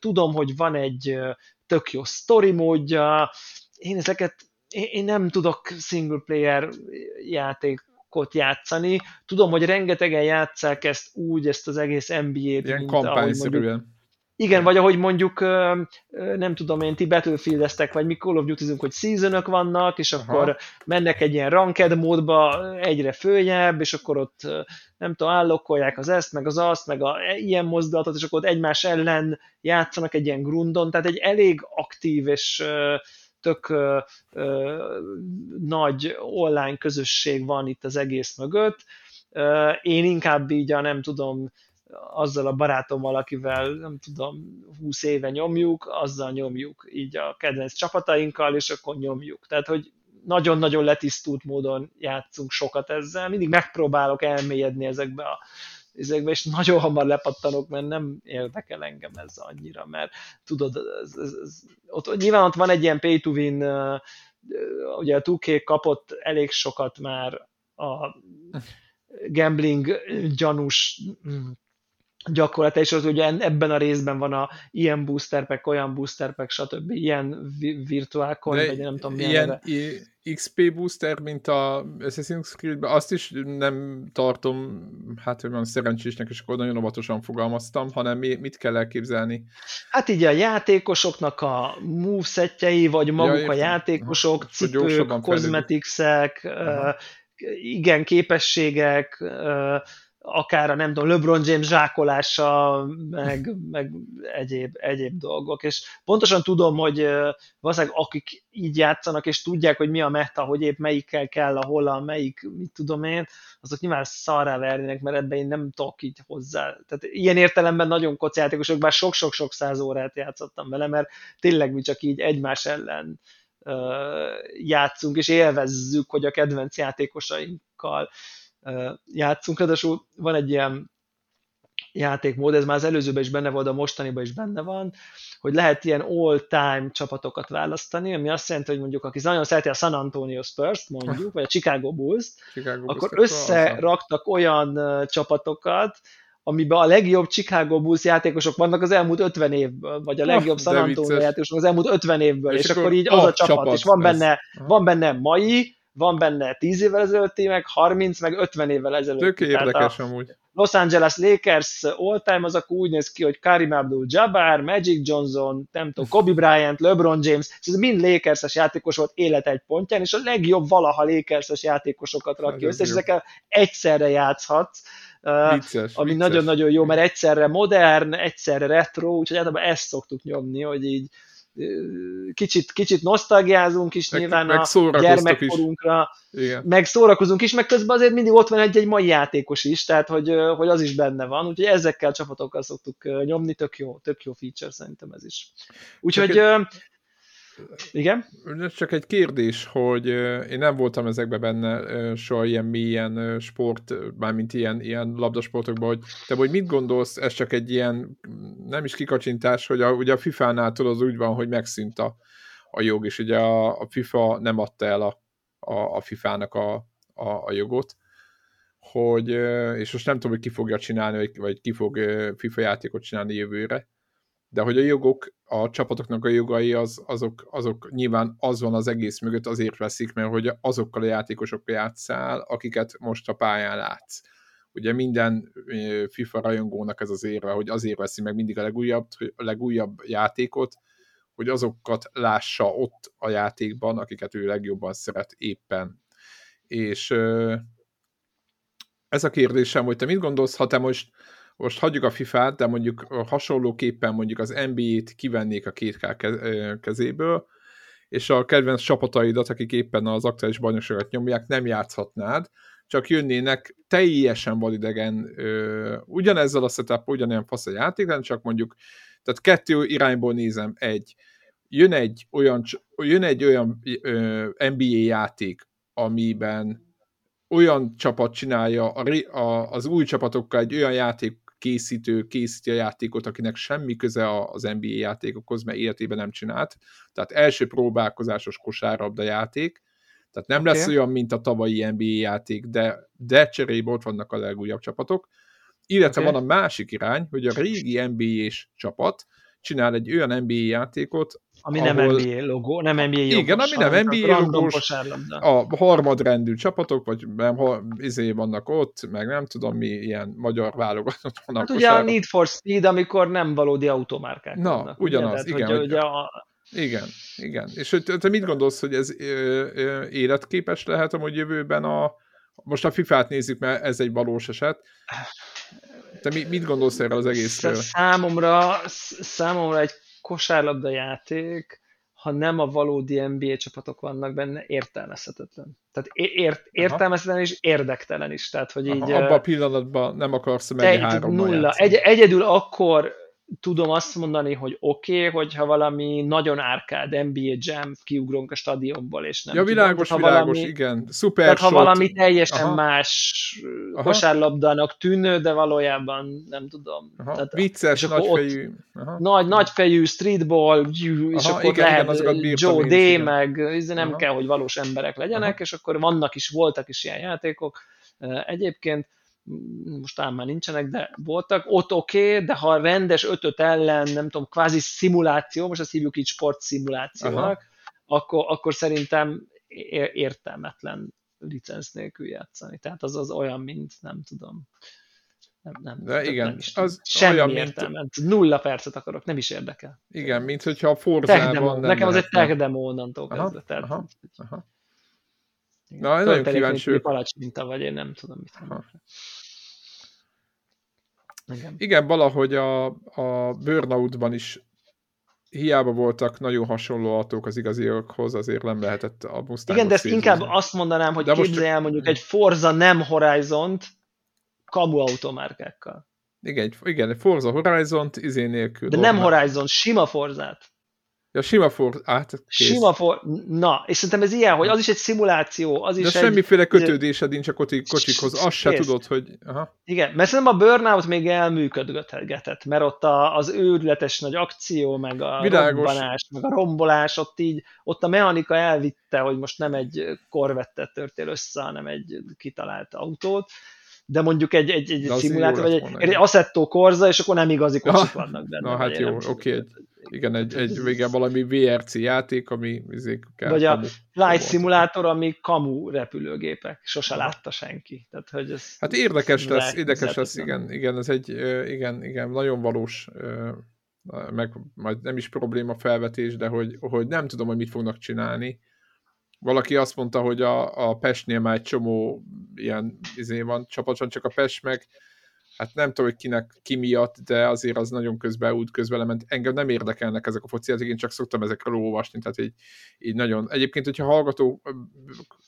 Tudom, hogy van egy tök jó story módja, én ezeket, én nem tudok single player játékot játszani. Tudom, hogy rengetegen játszák ezt úgy, ezt az egész NBA-t, Ilyen mondjuk, igen, vagy ahogy mondjuk, nem tudom én, ti battlefield vagy mi Call of duty hogy season vannak, és akkor Aha. mennek egy ilyen ranked módba egyre följebb, és akkor ott nem tudom, állokkolják az ezt, meg az azt, meg a, e, ilyen mozdulatot, és akkor ott egymás ellen játszanak egy ilyen grundon, tehát egy elég aktív és tök ö, ö, nagy online közösség van itt az egész mögött. Én inkább így a nem tudom, azzal a barátommal, akivel nem tudom, 20 éve nyomjuk, azzal nyomjuk így a kedvenc csapatainkkal, és akkor nyomjuk. Tehát, hogy nagyon-nagyon letisztult módon játszunk sokat ezzel, mindig megpróbálok elmélyedni ezekbe a ezekbe, és nagyon hamar lepattanok, mert nem érdekel engem ez annyira, mert tudod, ez, ez, ez, ott, nyilván ott van egy ilyen pay to win, ugye a 2 kapott elég sokat már a gambling gyanús gyakorlata, és az ugye ebben a részben van a ilyen booster pack, olyan booster pack, stb. Ilyen virtuál coin, vagy nem tudom Ilyen XP booster, mint a Assassin's Creed-ben, azt is nem tartom, hát hogy van szerencsésnek, és akkor nagyon óvatosan fogalmaztam, hanem mit kell elképzelni? Hát így a játékosoknak a movesetjei, vagy maguk ja, a játékosok, ha, cipők, kozmetikszek, igen, képességek, akár a nem tudom, LeBron James zsákolása, meg, meg egyéb, egyéb dolgok. És pontosan tudom, hogy valószínűleg akik így játszanak, és tudják, hogy mi a meta, hogy épp melyikkel kell a hola, melyik, mit tudom én, azok nyilván szarrá vernének, mert ebben én nem tudok így hozzá. Tehát ilyen értelemben nagyon kocjátékosok, bár sok-sok-sok száz órát játszottam vele, mert tényleg mi csak így egymás ellen játszunk, és élvezzük, hogy a kedvenc játékosainkkal játszunk, ráadásul van egy ilyen játékmód, ez már az előzőben is benne volt, de a mostaniban is benne van, hogy lehet ilyen all-time csapatokat választani, ami azt jelenti, hogy mondjuk aki nagyon szereti a San Antonio Spurs-t mondjuk, vagy a Chicago Bulls, Chicago akkor Bulls összeraktak olyan csapatokat, amiben a legjobb Chicago Bulls játékosok vannak az elmúlt 50 évből, vagy a legjobb San Antonio játékosok az elmúlt 50 évből, és, és akkor, akkor így az a csapat, csapat és van benne, van benne mai, van benne 10 évvel ezelőtti, meg 30, meg 50 évvel ezelőtt. Tök érdekes amúgy. Los Angeles Lakers all-time az akkor úgy néz ki, hogy Karim Abdul-Jabbar, Magic Johnson, nem tudom, Kobe Bryant, LeBron James, és ez mind Lakers-es játékos volt élet egy pontján, és a legjobb valaha Lakers-es játékosokat rak ki össze, és ezekkel egyszerre játszhatsz. Vicces, ami nagyon-nagyon jó, mert egyszerre modern, egyszerre retro, úgyhogy általában ezt szoktuk nyomni, hogy így kicsit, kicsit nosztalgiázunk is meg, nyilván meg a gyermekkorunkra, is. meg szórakozunk is, meg közben azért mindig ott van egy-egy mai játékos is, tehát hogy, hogy az is benne van, úgyhogy ezekkel a csapatokkal szoktuk nyomni, tök jó, tök jó feature szerintem ez is. Úgyhogy Csak igen? Csak egy kérdés, hogy én nem voltam ezekben benne soha ilyen mélyen sport, mármint ilyen, ilyen labdasportokban, hogy te hogy mit gondolsz, ez csak egy ilyen, nem is kikacsintás, hogy a, ugye a FIFA-nál az úgy van, hogy megszűnt a, a jog, és ugye a, a FIFA nem adta el a, a, a FIFA-nak a, a, a jogot, hogy, és most nem tudom, hogy ki fogja csinálni, vagy, vagy ki fog FIFA játékot csinálni jövőre, de hogy a jogok, a csapatoknak a jogai, az, azok, azok nyilván az van az egész mögött, azért veszik, mert hogy azokkal a játékosokkal játszál, akiket most a pályán látsz. Ugye minden FIFA rajongónak ez az érve, hogy azért veszi meg mindig a legújabb, a legújabb játékot, hogy azokat lássa ott a játékban, akiket ő legjobban szeret éppen. És ez a kérdésem, hogy te mit gondolsz, ha te most most hagyjuk a FIFA-t, de mondjuk hasonlóképpen mondjuk az NBA-t kivennék a két kezéből, és a kedvenc csapataidat, akik éppen az aktuális bajnokságot nyomják, nem játszhatnád, csak jönnének teljesen vadidegen, ö, ugyanezzel a setup, ugyanilyen fasz a játék, csak mondjuk, tehát kettő irányból nézem, egy, jön egy olyan, jön egy olyan ö, NBA játék, amiben olyan csapat csinálja a, a, az új csapatokkal egy olyan játék készítő készíti a játékot, akinek semmi köze az NBA játékokhoz, mert életében nem csinált. Tehát első próbálkozásos kosárlabda játék, tehát nem okay. lesz olyan, mint a tavalyi NBA játék, de, de cserébe ott vannak a legújabb csapatok. Illetve okay. van a másik irány, hogy a régi NBA-s csapat csinál egy olyan NBA játékot, ami ahol... nem NBA logó, nem NBA jogos, Igen, ami nem NBA logós, a harmadrendű csapatok, vagy nem, ha, izé vannak ott, meg nem tudom mi, ilyen magyar válogatott van. Hát ugye a Need for Speed, amikor nem valódi automárkák Na, vannak, ugyanaz, ugye? igen. hogy, ugye a... Igen, igen. És hogy te mit gondolsz, hogy ez ö, ö, életképes lehet amúgy jövőben a... Most a FIFA-t nézzük, mert ez egy valós eset. Te mit, mit gondolsz erre az egészről? Számomra, számomra egy kosárlabda játék, ha nem a valódi NBA csapatok vannak benne, értelmezhetetlen. Tehát ért, értelmezhetetlen és érdektelen is. Tehát, hogy így, Aha, abban a pillanatban nem akarsz menni egy, három nulla. Egy, egyedül akkor tudom azt mondani, hogy oké, okay, hogyha valami nagyon árkád NBA Jam kiugrunk a stadionból, és nem Ja, világos, tudom, világos, valami, igen. Szuper Tehát shot. ha valami teljesen Aha. más Aha. kosárlabdának tűnő, de valójában nem tudom. Aha. Tehát, Vicces, nagyfejű. Nagy, nagyfejű streetball, és Aha, akkor igen, lehet igen, Joe D, igen. meg nem Aha. kell, hogy valós emberek legyenek, Aha. és akkor vannak is, voltak is ilyen játékok. Egyébként most talán már nincsenek, de voltak, ott oké, okay, de ha rendes ötöt ellen, nem tudom, kvázi szimuláció, most azt hívjuk így sportszimulációnak, akkor, akkor szerintem értelmetlen licenc nélkül játszani. Tehát az az olyan, mint nem tudom. Nem, nem, de igen, nem is az semmi olyan, értelme. Mint... Nulla percet akarok, nem is érdekel. Igen, mint hogyha a Forzában Nekem az egy tech demo onnantól kezdve. Tehát, aha, aha. Na, nagyon kíváncsi vagyok. Palacsinta vagy, én nem tudom, mit Igen. Igen, valahogy a, a Burnoutban is hiába voltak nagyon hasonló autók az igaziakhoz, azért nem lehetett a Mustang. Igen, de ezt inkább azt mondanám, hogy képzelj el mondjuk egy Forza nem Horizont kamu automárkákkal. Igen, igen, egy Forza Horizont izé nélkül. De nem Horizon, sima Forzát. Ja, sima for, át, kész. Sima for, na, és szerintem ez ilyen, hogy az is egy szimuláció, az is De egy... semmiféle kötődésed nincs a kocsikhoz, azt se tudod, hogy... Aha. Igen, mert szerintem a Burnout még elműködgetett, mert ott a, az őrületes nagy akció, meg a Világos. robbanás, meg a rombolás, ott így, ott a mechanika elvitte, hogy most nem egy korvettet törtél össze, hanem egy kitalált autót, de mondjuk egy, egy, egy szimulátor, vagy egy, egy Assetto Corsa, és akkor nem igazi kocsik ja. vannak benne. Na hát jó, oké. Okay. Igen, egy, egy igen, valami VRC játék, ami izé kell. Vagy a Flight Simulator, ami kamu repülőgépek. Sose látta senki. Tehát, hogy ez hát érdekes lesz, érdekes lesz, igen, igen, ez egy, igen, igen, nagyon valós meg majd nem is probléma felvetés, de hogy, hogy nem tudom, hogy mit fognak csinálni valaki azt mondta, hogy a, a Pestnél már egy csomó ilyen izé van, csapat csak a Pest meg hát nem tudom, hogy kinek, ki miatt, de azért az nagyon közben út közben Engem nem érdekelnek ezek a foci én csak szoktam ezekről olvasni, tehát így, így nagyon. Egyébként, hogyha hallgató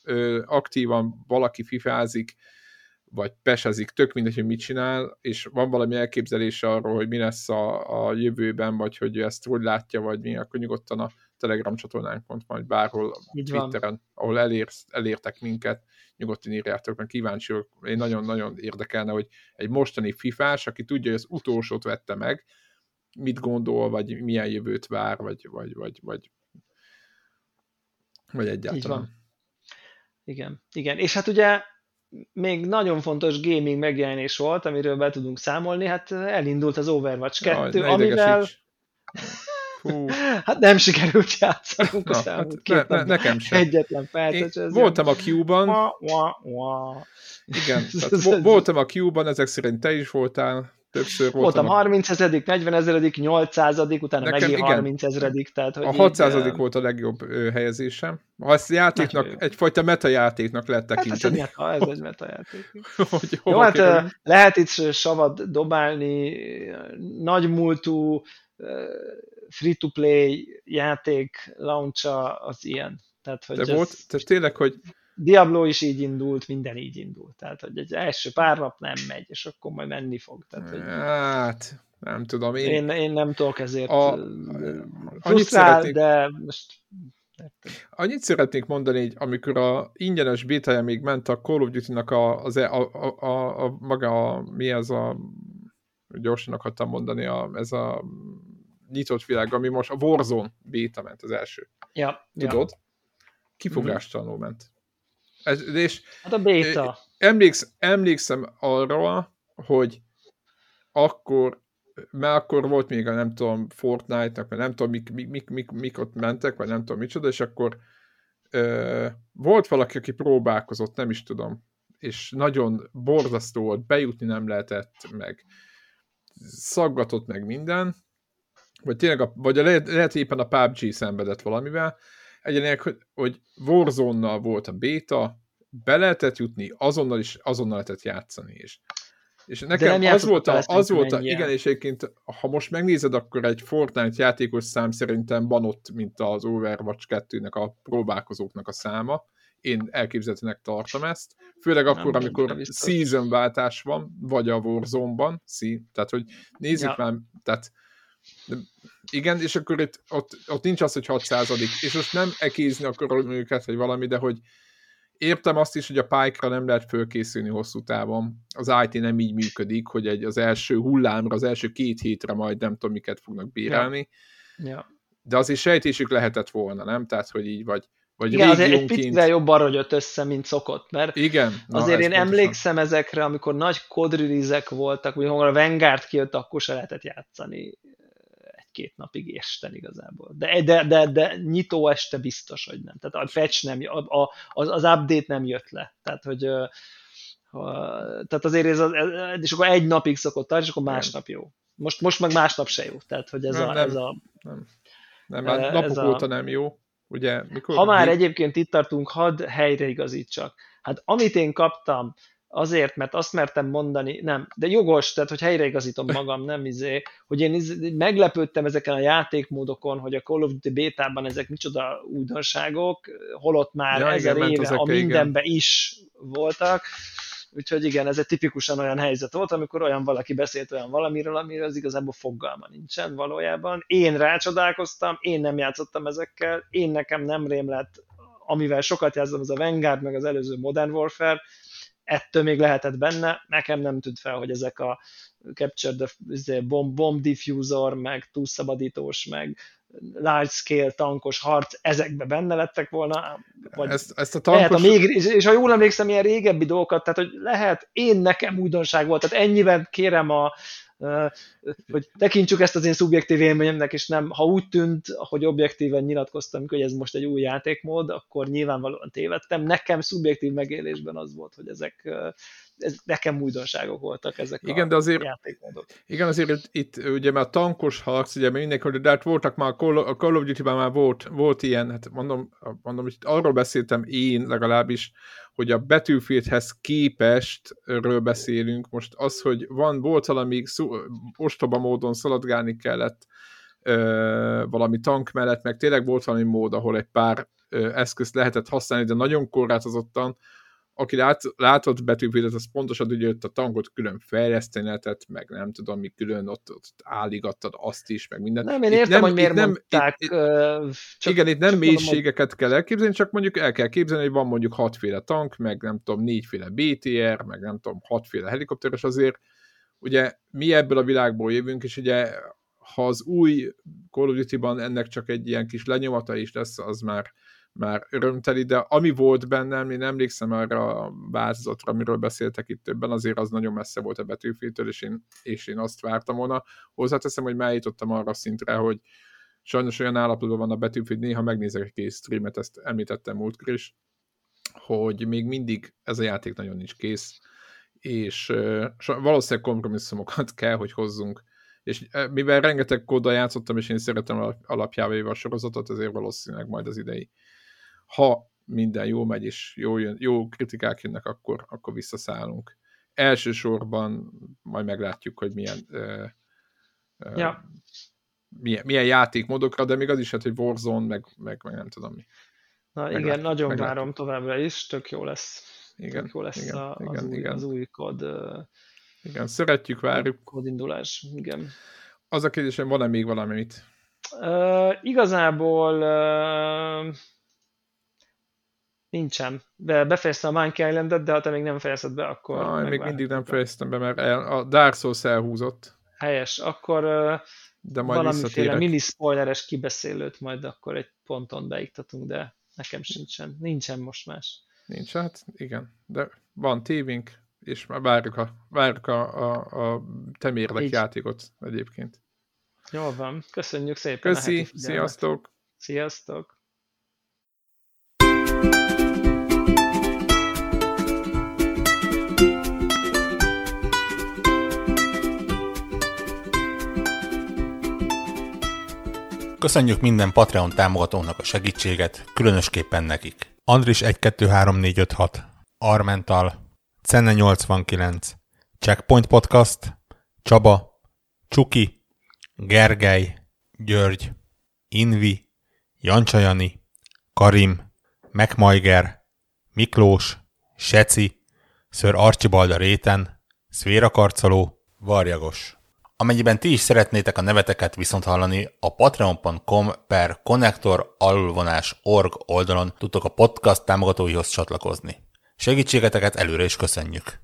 ö, aktívan valaki fifázik, vagy pesezik, tök mindegy, hogy mit csinál, és van valami elképzelése arról, hogy mi lesz a, a jövőben, vagy hogy ezt hogy látja, vagy mi, akkor nyugodtan a Telegram csatornánkon, majd bárhol Így Twitteren, van. ahol elérsz, elértek minket, nyugodtan írjátok, mert kíváncsi vagyok. Én nagyon-nagyon érdekelne, hogy egy mostani fifás, aki tudja, hogy az utolsót vette meg, mit gondol, vagy milyen jövőt vár, vagy, vagy, vagy, vagy, vagy egyáltalán. Igen, igen. És hát ugye még nagyon fontos gaming megjelenés volt, amiről be tudunk számolni, hát elindult az Overwatch 2, ja, amivel... Hú. Hát nem sikerült játszanunk Na, hát ne, ne, nekem sem. Egyetlen percet. Én voltam a Q-ban. Igen, tehát voltam a Q-ban, ezek szerint te is voltál. Többször voltam. Voltam 30 ezerik, 40 ezeredik, 800 utána Nekem, megint 30 ezeredik. Tehát, hogy a 600 így, volt a legjobb helyezésem. Ha ezt játéknak, Nagyon egyfajta metajátéknak lehet tekinteni. Hát ez, egy meta, ez egy metajáték. hogy Jó, hát lehet itt savat dobálni, nagy múltú, free-to-play játék launcha az ilyen. Tehát, hogy De volt, tehát tényleg, hogy Diablo is így indult, minden így indult. Tehát, hogy egy első pár nap nem megy, és akkor majd menni fog. Tehát, hogy hát, nem tudom. Én, én, én nem tudok ezért a, frusztrál, de most Annyit szeretnék mondani, hogy amikor a ingyenes beta még ment a Call of Duty-nak a, az, e- a, a, a, a, maga a, mi ez a gyorsan akartam mondani, a, ez a nyitott világ, ami most a Warzone beta ment az első. Ja, Tudod? Ja. Kifogástalanul mm-hmm. ment. Ez, és hát a beta. Emléksz, emlékszem arra, hogy akkor mert akkor volt még a nem tudom Fortnite-nak, vagy nem tudom mik, mik, mik, mik, mik ott mentek, vagy nem tudom micsoda, és akkor ö, volt valaki, aki próbálkozott, nem is tudom, és nagyon borzasztó volt, bejutni nem lehetett, meg szaggatott meg minden, vagy tényleg, a, vagy a, lehet, lehet éppen a PUBG szenvedett valamivel, egyenek, hogy, hogy Warzone-nal volt a beta, be lehetett jutni, azonnal is azonnal lehetett játszani is. És nekem az volt, a, az volt a, igen, és egyébként, ha most megnézed, akkor egy Fortnite játékos szám szerintem van ott, mint az Overwatch 2-nek a próbálkozóknak a száma. Én elképzelhetőnek tartom ezt. Főleg akkor, nem, amikor season váltás van, vagy a Warzone-ban, sí, tehát hogy nézzük ja. már, tehát igen, és akkor itt, ott, ott nincs az, hogy 6 és most nem ekézni akarom őket, vagy valami, de hogy értem azt is, hogy a pike nem lehet fölkészülni hosszú távon. Az IT nem így működik, hogy egy, az első hullámra, az első két hétre majd nem tudom, miket fognak bírálni. Ja. ja. De azért sejtésük lehetett volna, nem? Tehát, hogy így vagy, vagy Igen, azért egy picivel jobban rogyott össze, mint szokott, mert Igen, na, azért én pontosan. emlékszem ezekre, amikor nagy kodrilizek voltak, hogy a Vanguard kijött, akkor se lehetett játszani két napig esten igazából. De, de, de, de nyitó este biztos, hogy nem. Tehát a patch nem, a, a, az, az update nem jött le. Tehát, hogy tehát azért ez, az, és akkor egy napig szokott tartani, és akkor másnap jó. Most, most meg másnap se jó. Tehát, hogy ez nem, a... Nem, ez a nem, nem már napok a, óta nem jó. Ugye, mikor, ha már egyébként itt tartunk, hadd helyreigazítsak. Hát amit én kaptam, azért, mert azt mertem mondani, nem, de jogos, tehát hogy helyreigazítom magam, nem izé, hogy én izé, meglepődtem ezeken a játékmódokon, hogy a Call of Duty bétában ezek micsoda újdonságok, holott már ja, ezer igen, éve a mindenbe igen. is voltak, úgyhogy igen, ez egy tipikusan olyan helyzet volt, amikor olyan valaki beszélt olyan valamiről, amiről az igazából fogalma nincsen valójában. Én rácsodálkoztam, én nem játszottam ezekkel, én nekem nem rém lett, amivel sokat játszom, az a Vanguard, meg az előző Modern Warfare, ettől még lehetett benne, nekem nem tűnt fel, hogy ezek a Capture the izé, bomb, bomb diffuser, meg túlszabadítós, meg large scale tankos harc, ezekbe benne lettek volna, vagy ezt, ezt a tankos... lehet, a még, és, és ha jól emlékszem, ilyen régebbi dolgokat, tehát hogy lehet, én nekem újdonság volt, tehát ennyiben kérem a, hogy tekintsük ezt az én szubjektív élményemnek, és nem, ha úgy tűnt, hogy objektíven nyilatkoztam, hogy ez most egy új játékmód, akkor nyilvánvalóan tévedtem. Nekem szubjektív megélésben az volt, hogy ezek ez nekem újdonságok voltak ezek igen, a de azért, játékmódok. Igen, azért itt, itt ugye már tankos harc, ugye mindenki, de hát voltak már, a Call of Duty-ban már volt, volt ilyen, hát mondom, mondom, hogy arról beszéltem én legalábbis, hogy a Battlefieldhez képest ről beszélünk. Most az, hogy van, volt valami szó, ostoba módon szaladgálni kellett ö, valami tank mellett, meg tényleg volt valami mód, ahol egy pár ö, eszközt lehetett használni, de nagyon korlátozottan, aki lát, látott betűvédet, az pontosan hogy ott a tankot külön fejleszteni lehetett, meg nem tudom, mi külön ott, ott álligattad azt is, meg mindent. Nem, én értem, nem, hogy miért nem, mondták. Itt, csak, igen, itt nem csak mélységeket kell elképzelni, csak mondjuk el kell képzelni, hogy van mondjuk hatféle tank, meg nem tudom, négyféle BTR, meg nem tudom, hatféle helikopter, és azért ugye mi ebből a világból jövünk, és ugye ha az új Call of Duty-ban ennek csak egy ilyen kis lenyomata is lesz, az már már örömteli, de ami volt bennem, én emlékszem arra a változatra, amiről beszéltek itt többen, azért az nagyon messze volt a betűfiltől, és én, és én azt vártam volna. Hozzáteszem, hogy már jutottam arra szintre, hogy sajnos olyan állapotban van a betűfit, néha megnézek egy kész streamet, ezt említettem múltkor is, hogy még mindig ez a játék nagyon nincs kész, és valószínűleg kompromisszumokat kell, hogy hozzunk és mivel rengeteg kóddal játszottam, és én szeretem alapjával a sorozatot, ezért valószínűleg majd az idei ha minden jó megy, és jó, jön, jó kritikák jönnek, akkor, akkor visszaszállunk. Elsősorban majd meglátjuk, hogy milyen, ja. milyen, milyen játékmódokra, de még az is hát, hogy Warzone, meg, meg, meg nem tudom mi. Na meglátjuk, igen, nagyon meglátjuk. várom továbbra is, tök jó lesz. Igen, tök jó lesz igen, a, az, igen, új, igen. az új kod. Igen, szeretjük, várjuk. Kódindulás, igen. Az a kérdésem, van-e még valamit? Uh, igazából uh, nincsen. Be, befejeztem a Monkey Island-et, de ha te még nem fejezed be, akkor... Ah, még mindig nem fejeztem be, mert el, a Dark Souls elhúzott. Helyes, akkor uh, de majd valamiféle mini spoileres kibeszélőt majd akkor egy ponton beiktatunk, de nekem sincsen. Nincsen most más. Nincs, hát igen. De van tévink, és már várjuk a, várjuk a, a, a temérdek játékot egyébként. Jól van, köszönjük szépen. Köszi, sziasztok! Sziasztok! Köszönjük minden Patreon támogatónak a segítséget, különösképpen nekik. Andris 123456, Armental, Cenne 89, Checkpoint Podcast, Csaba, Csuki, Gergely, György, Invi, Jancsajani, Karim, Megmajger, Miklós, Seci, Ször Archibalda Réten, Szvéra Karcoló, Varjagos. Amennyiben ti is szeretnétek a neveteket viszont hallani, a patreon.com per connector org oldalon tudtok a podcast támogatóihoz csatlakozni. Segítségeteket előre is köszönjük!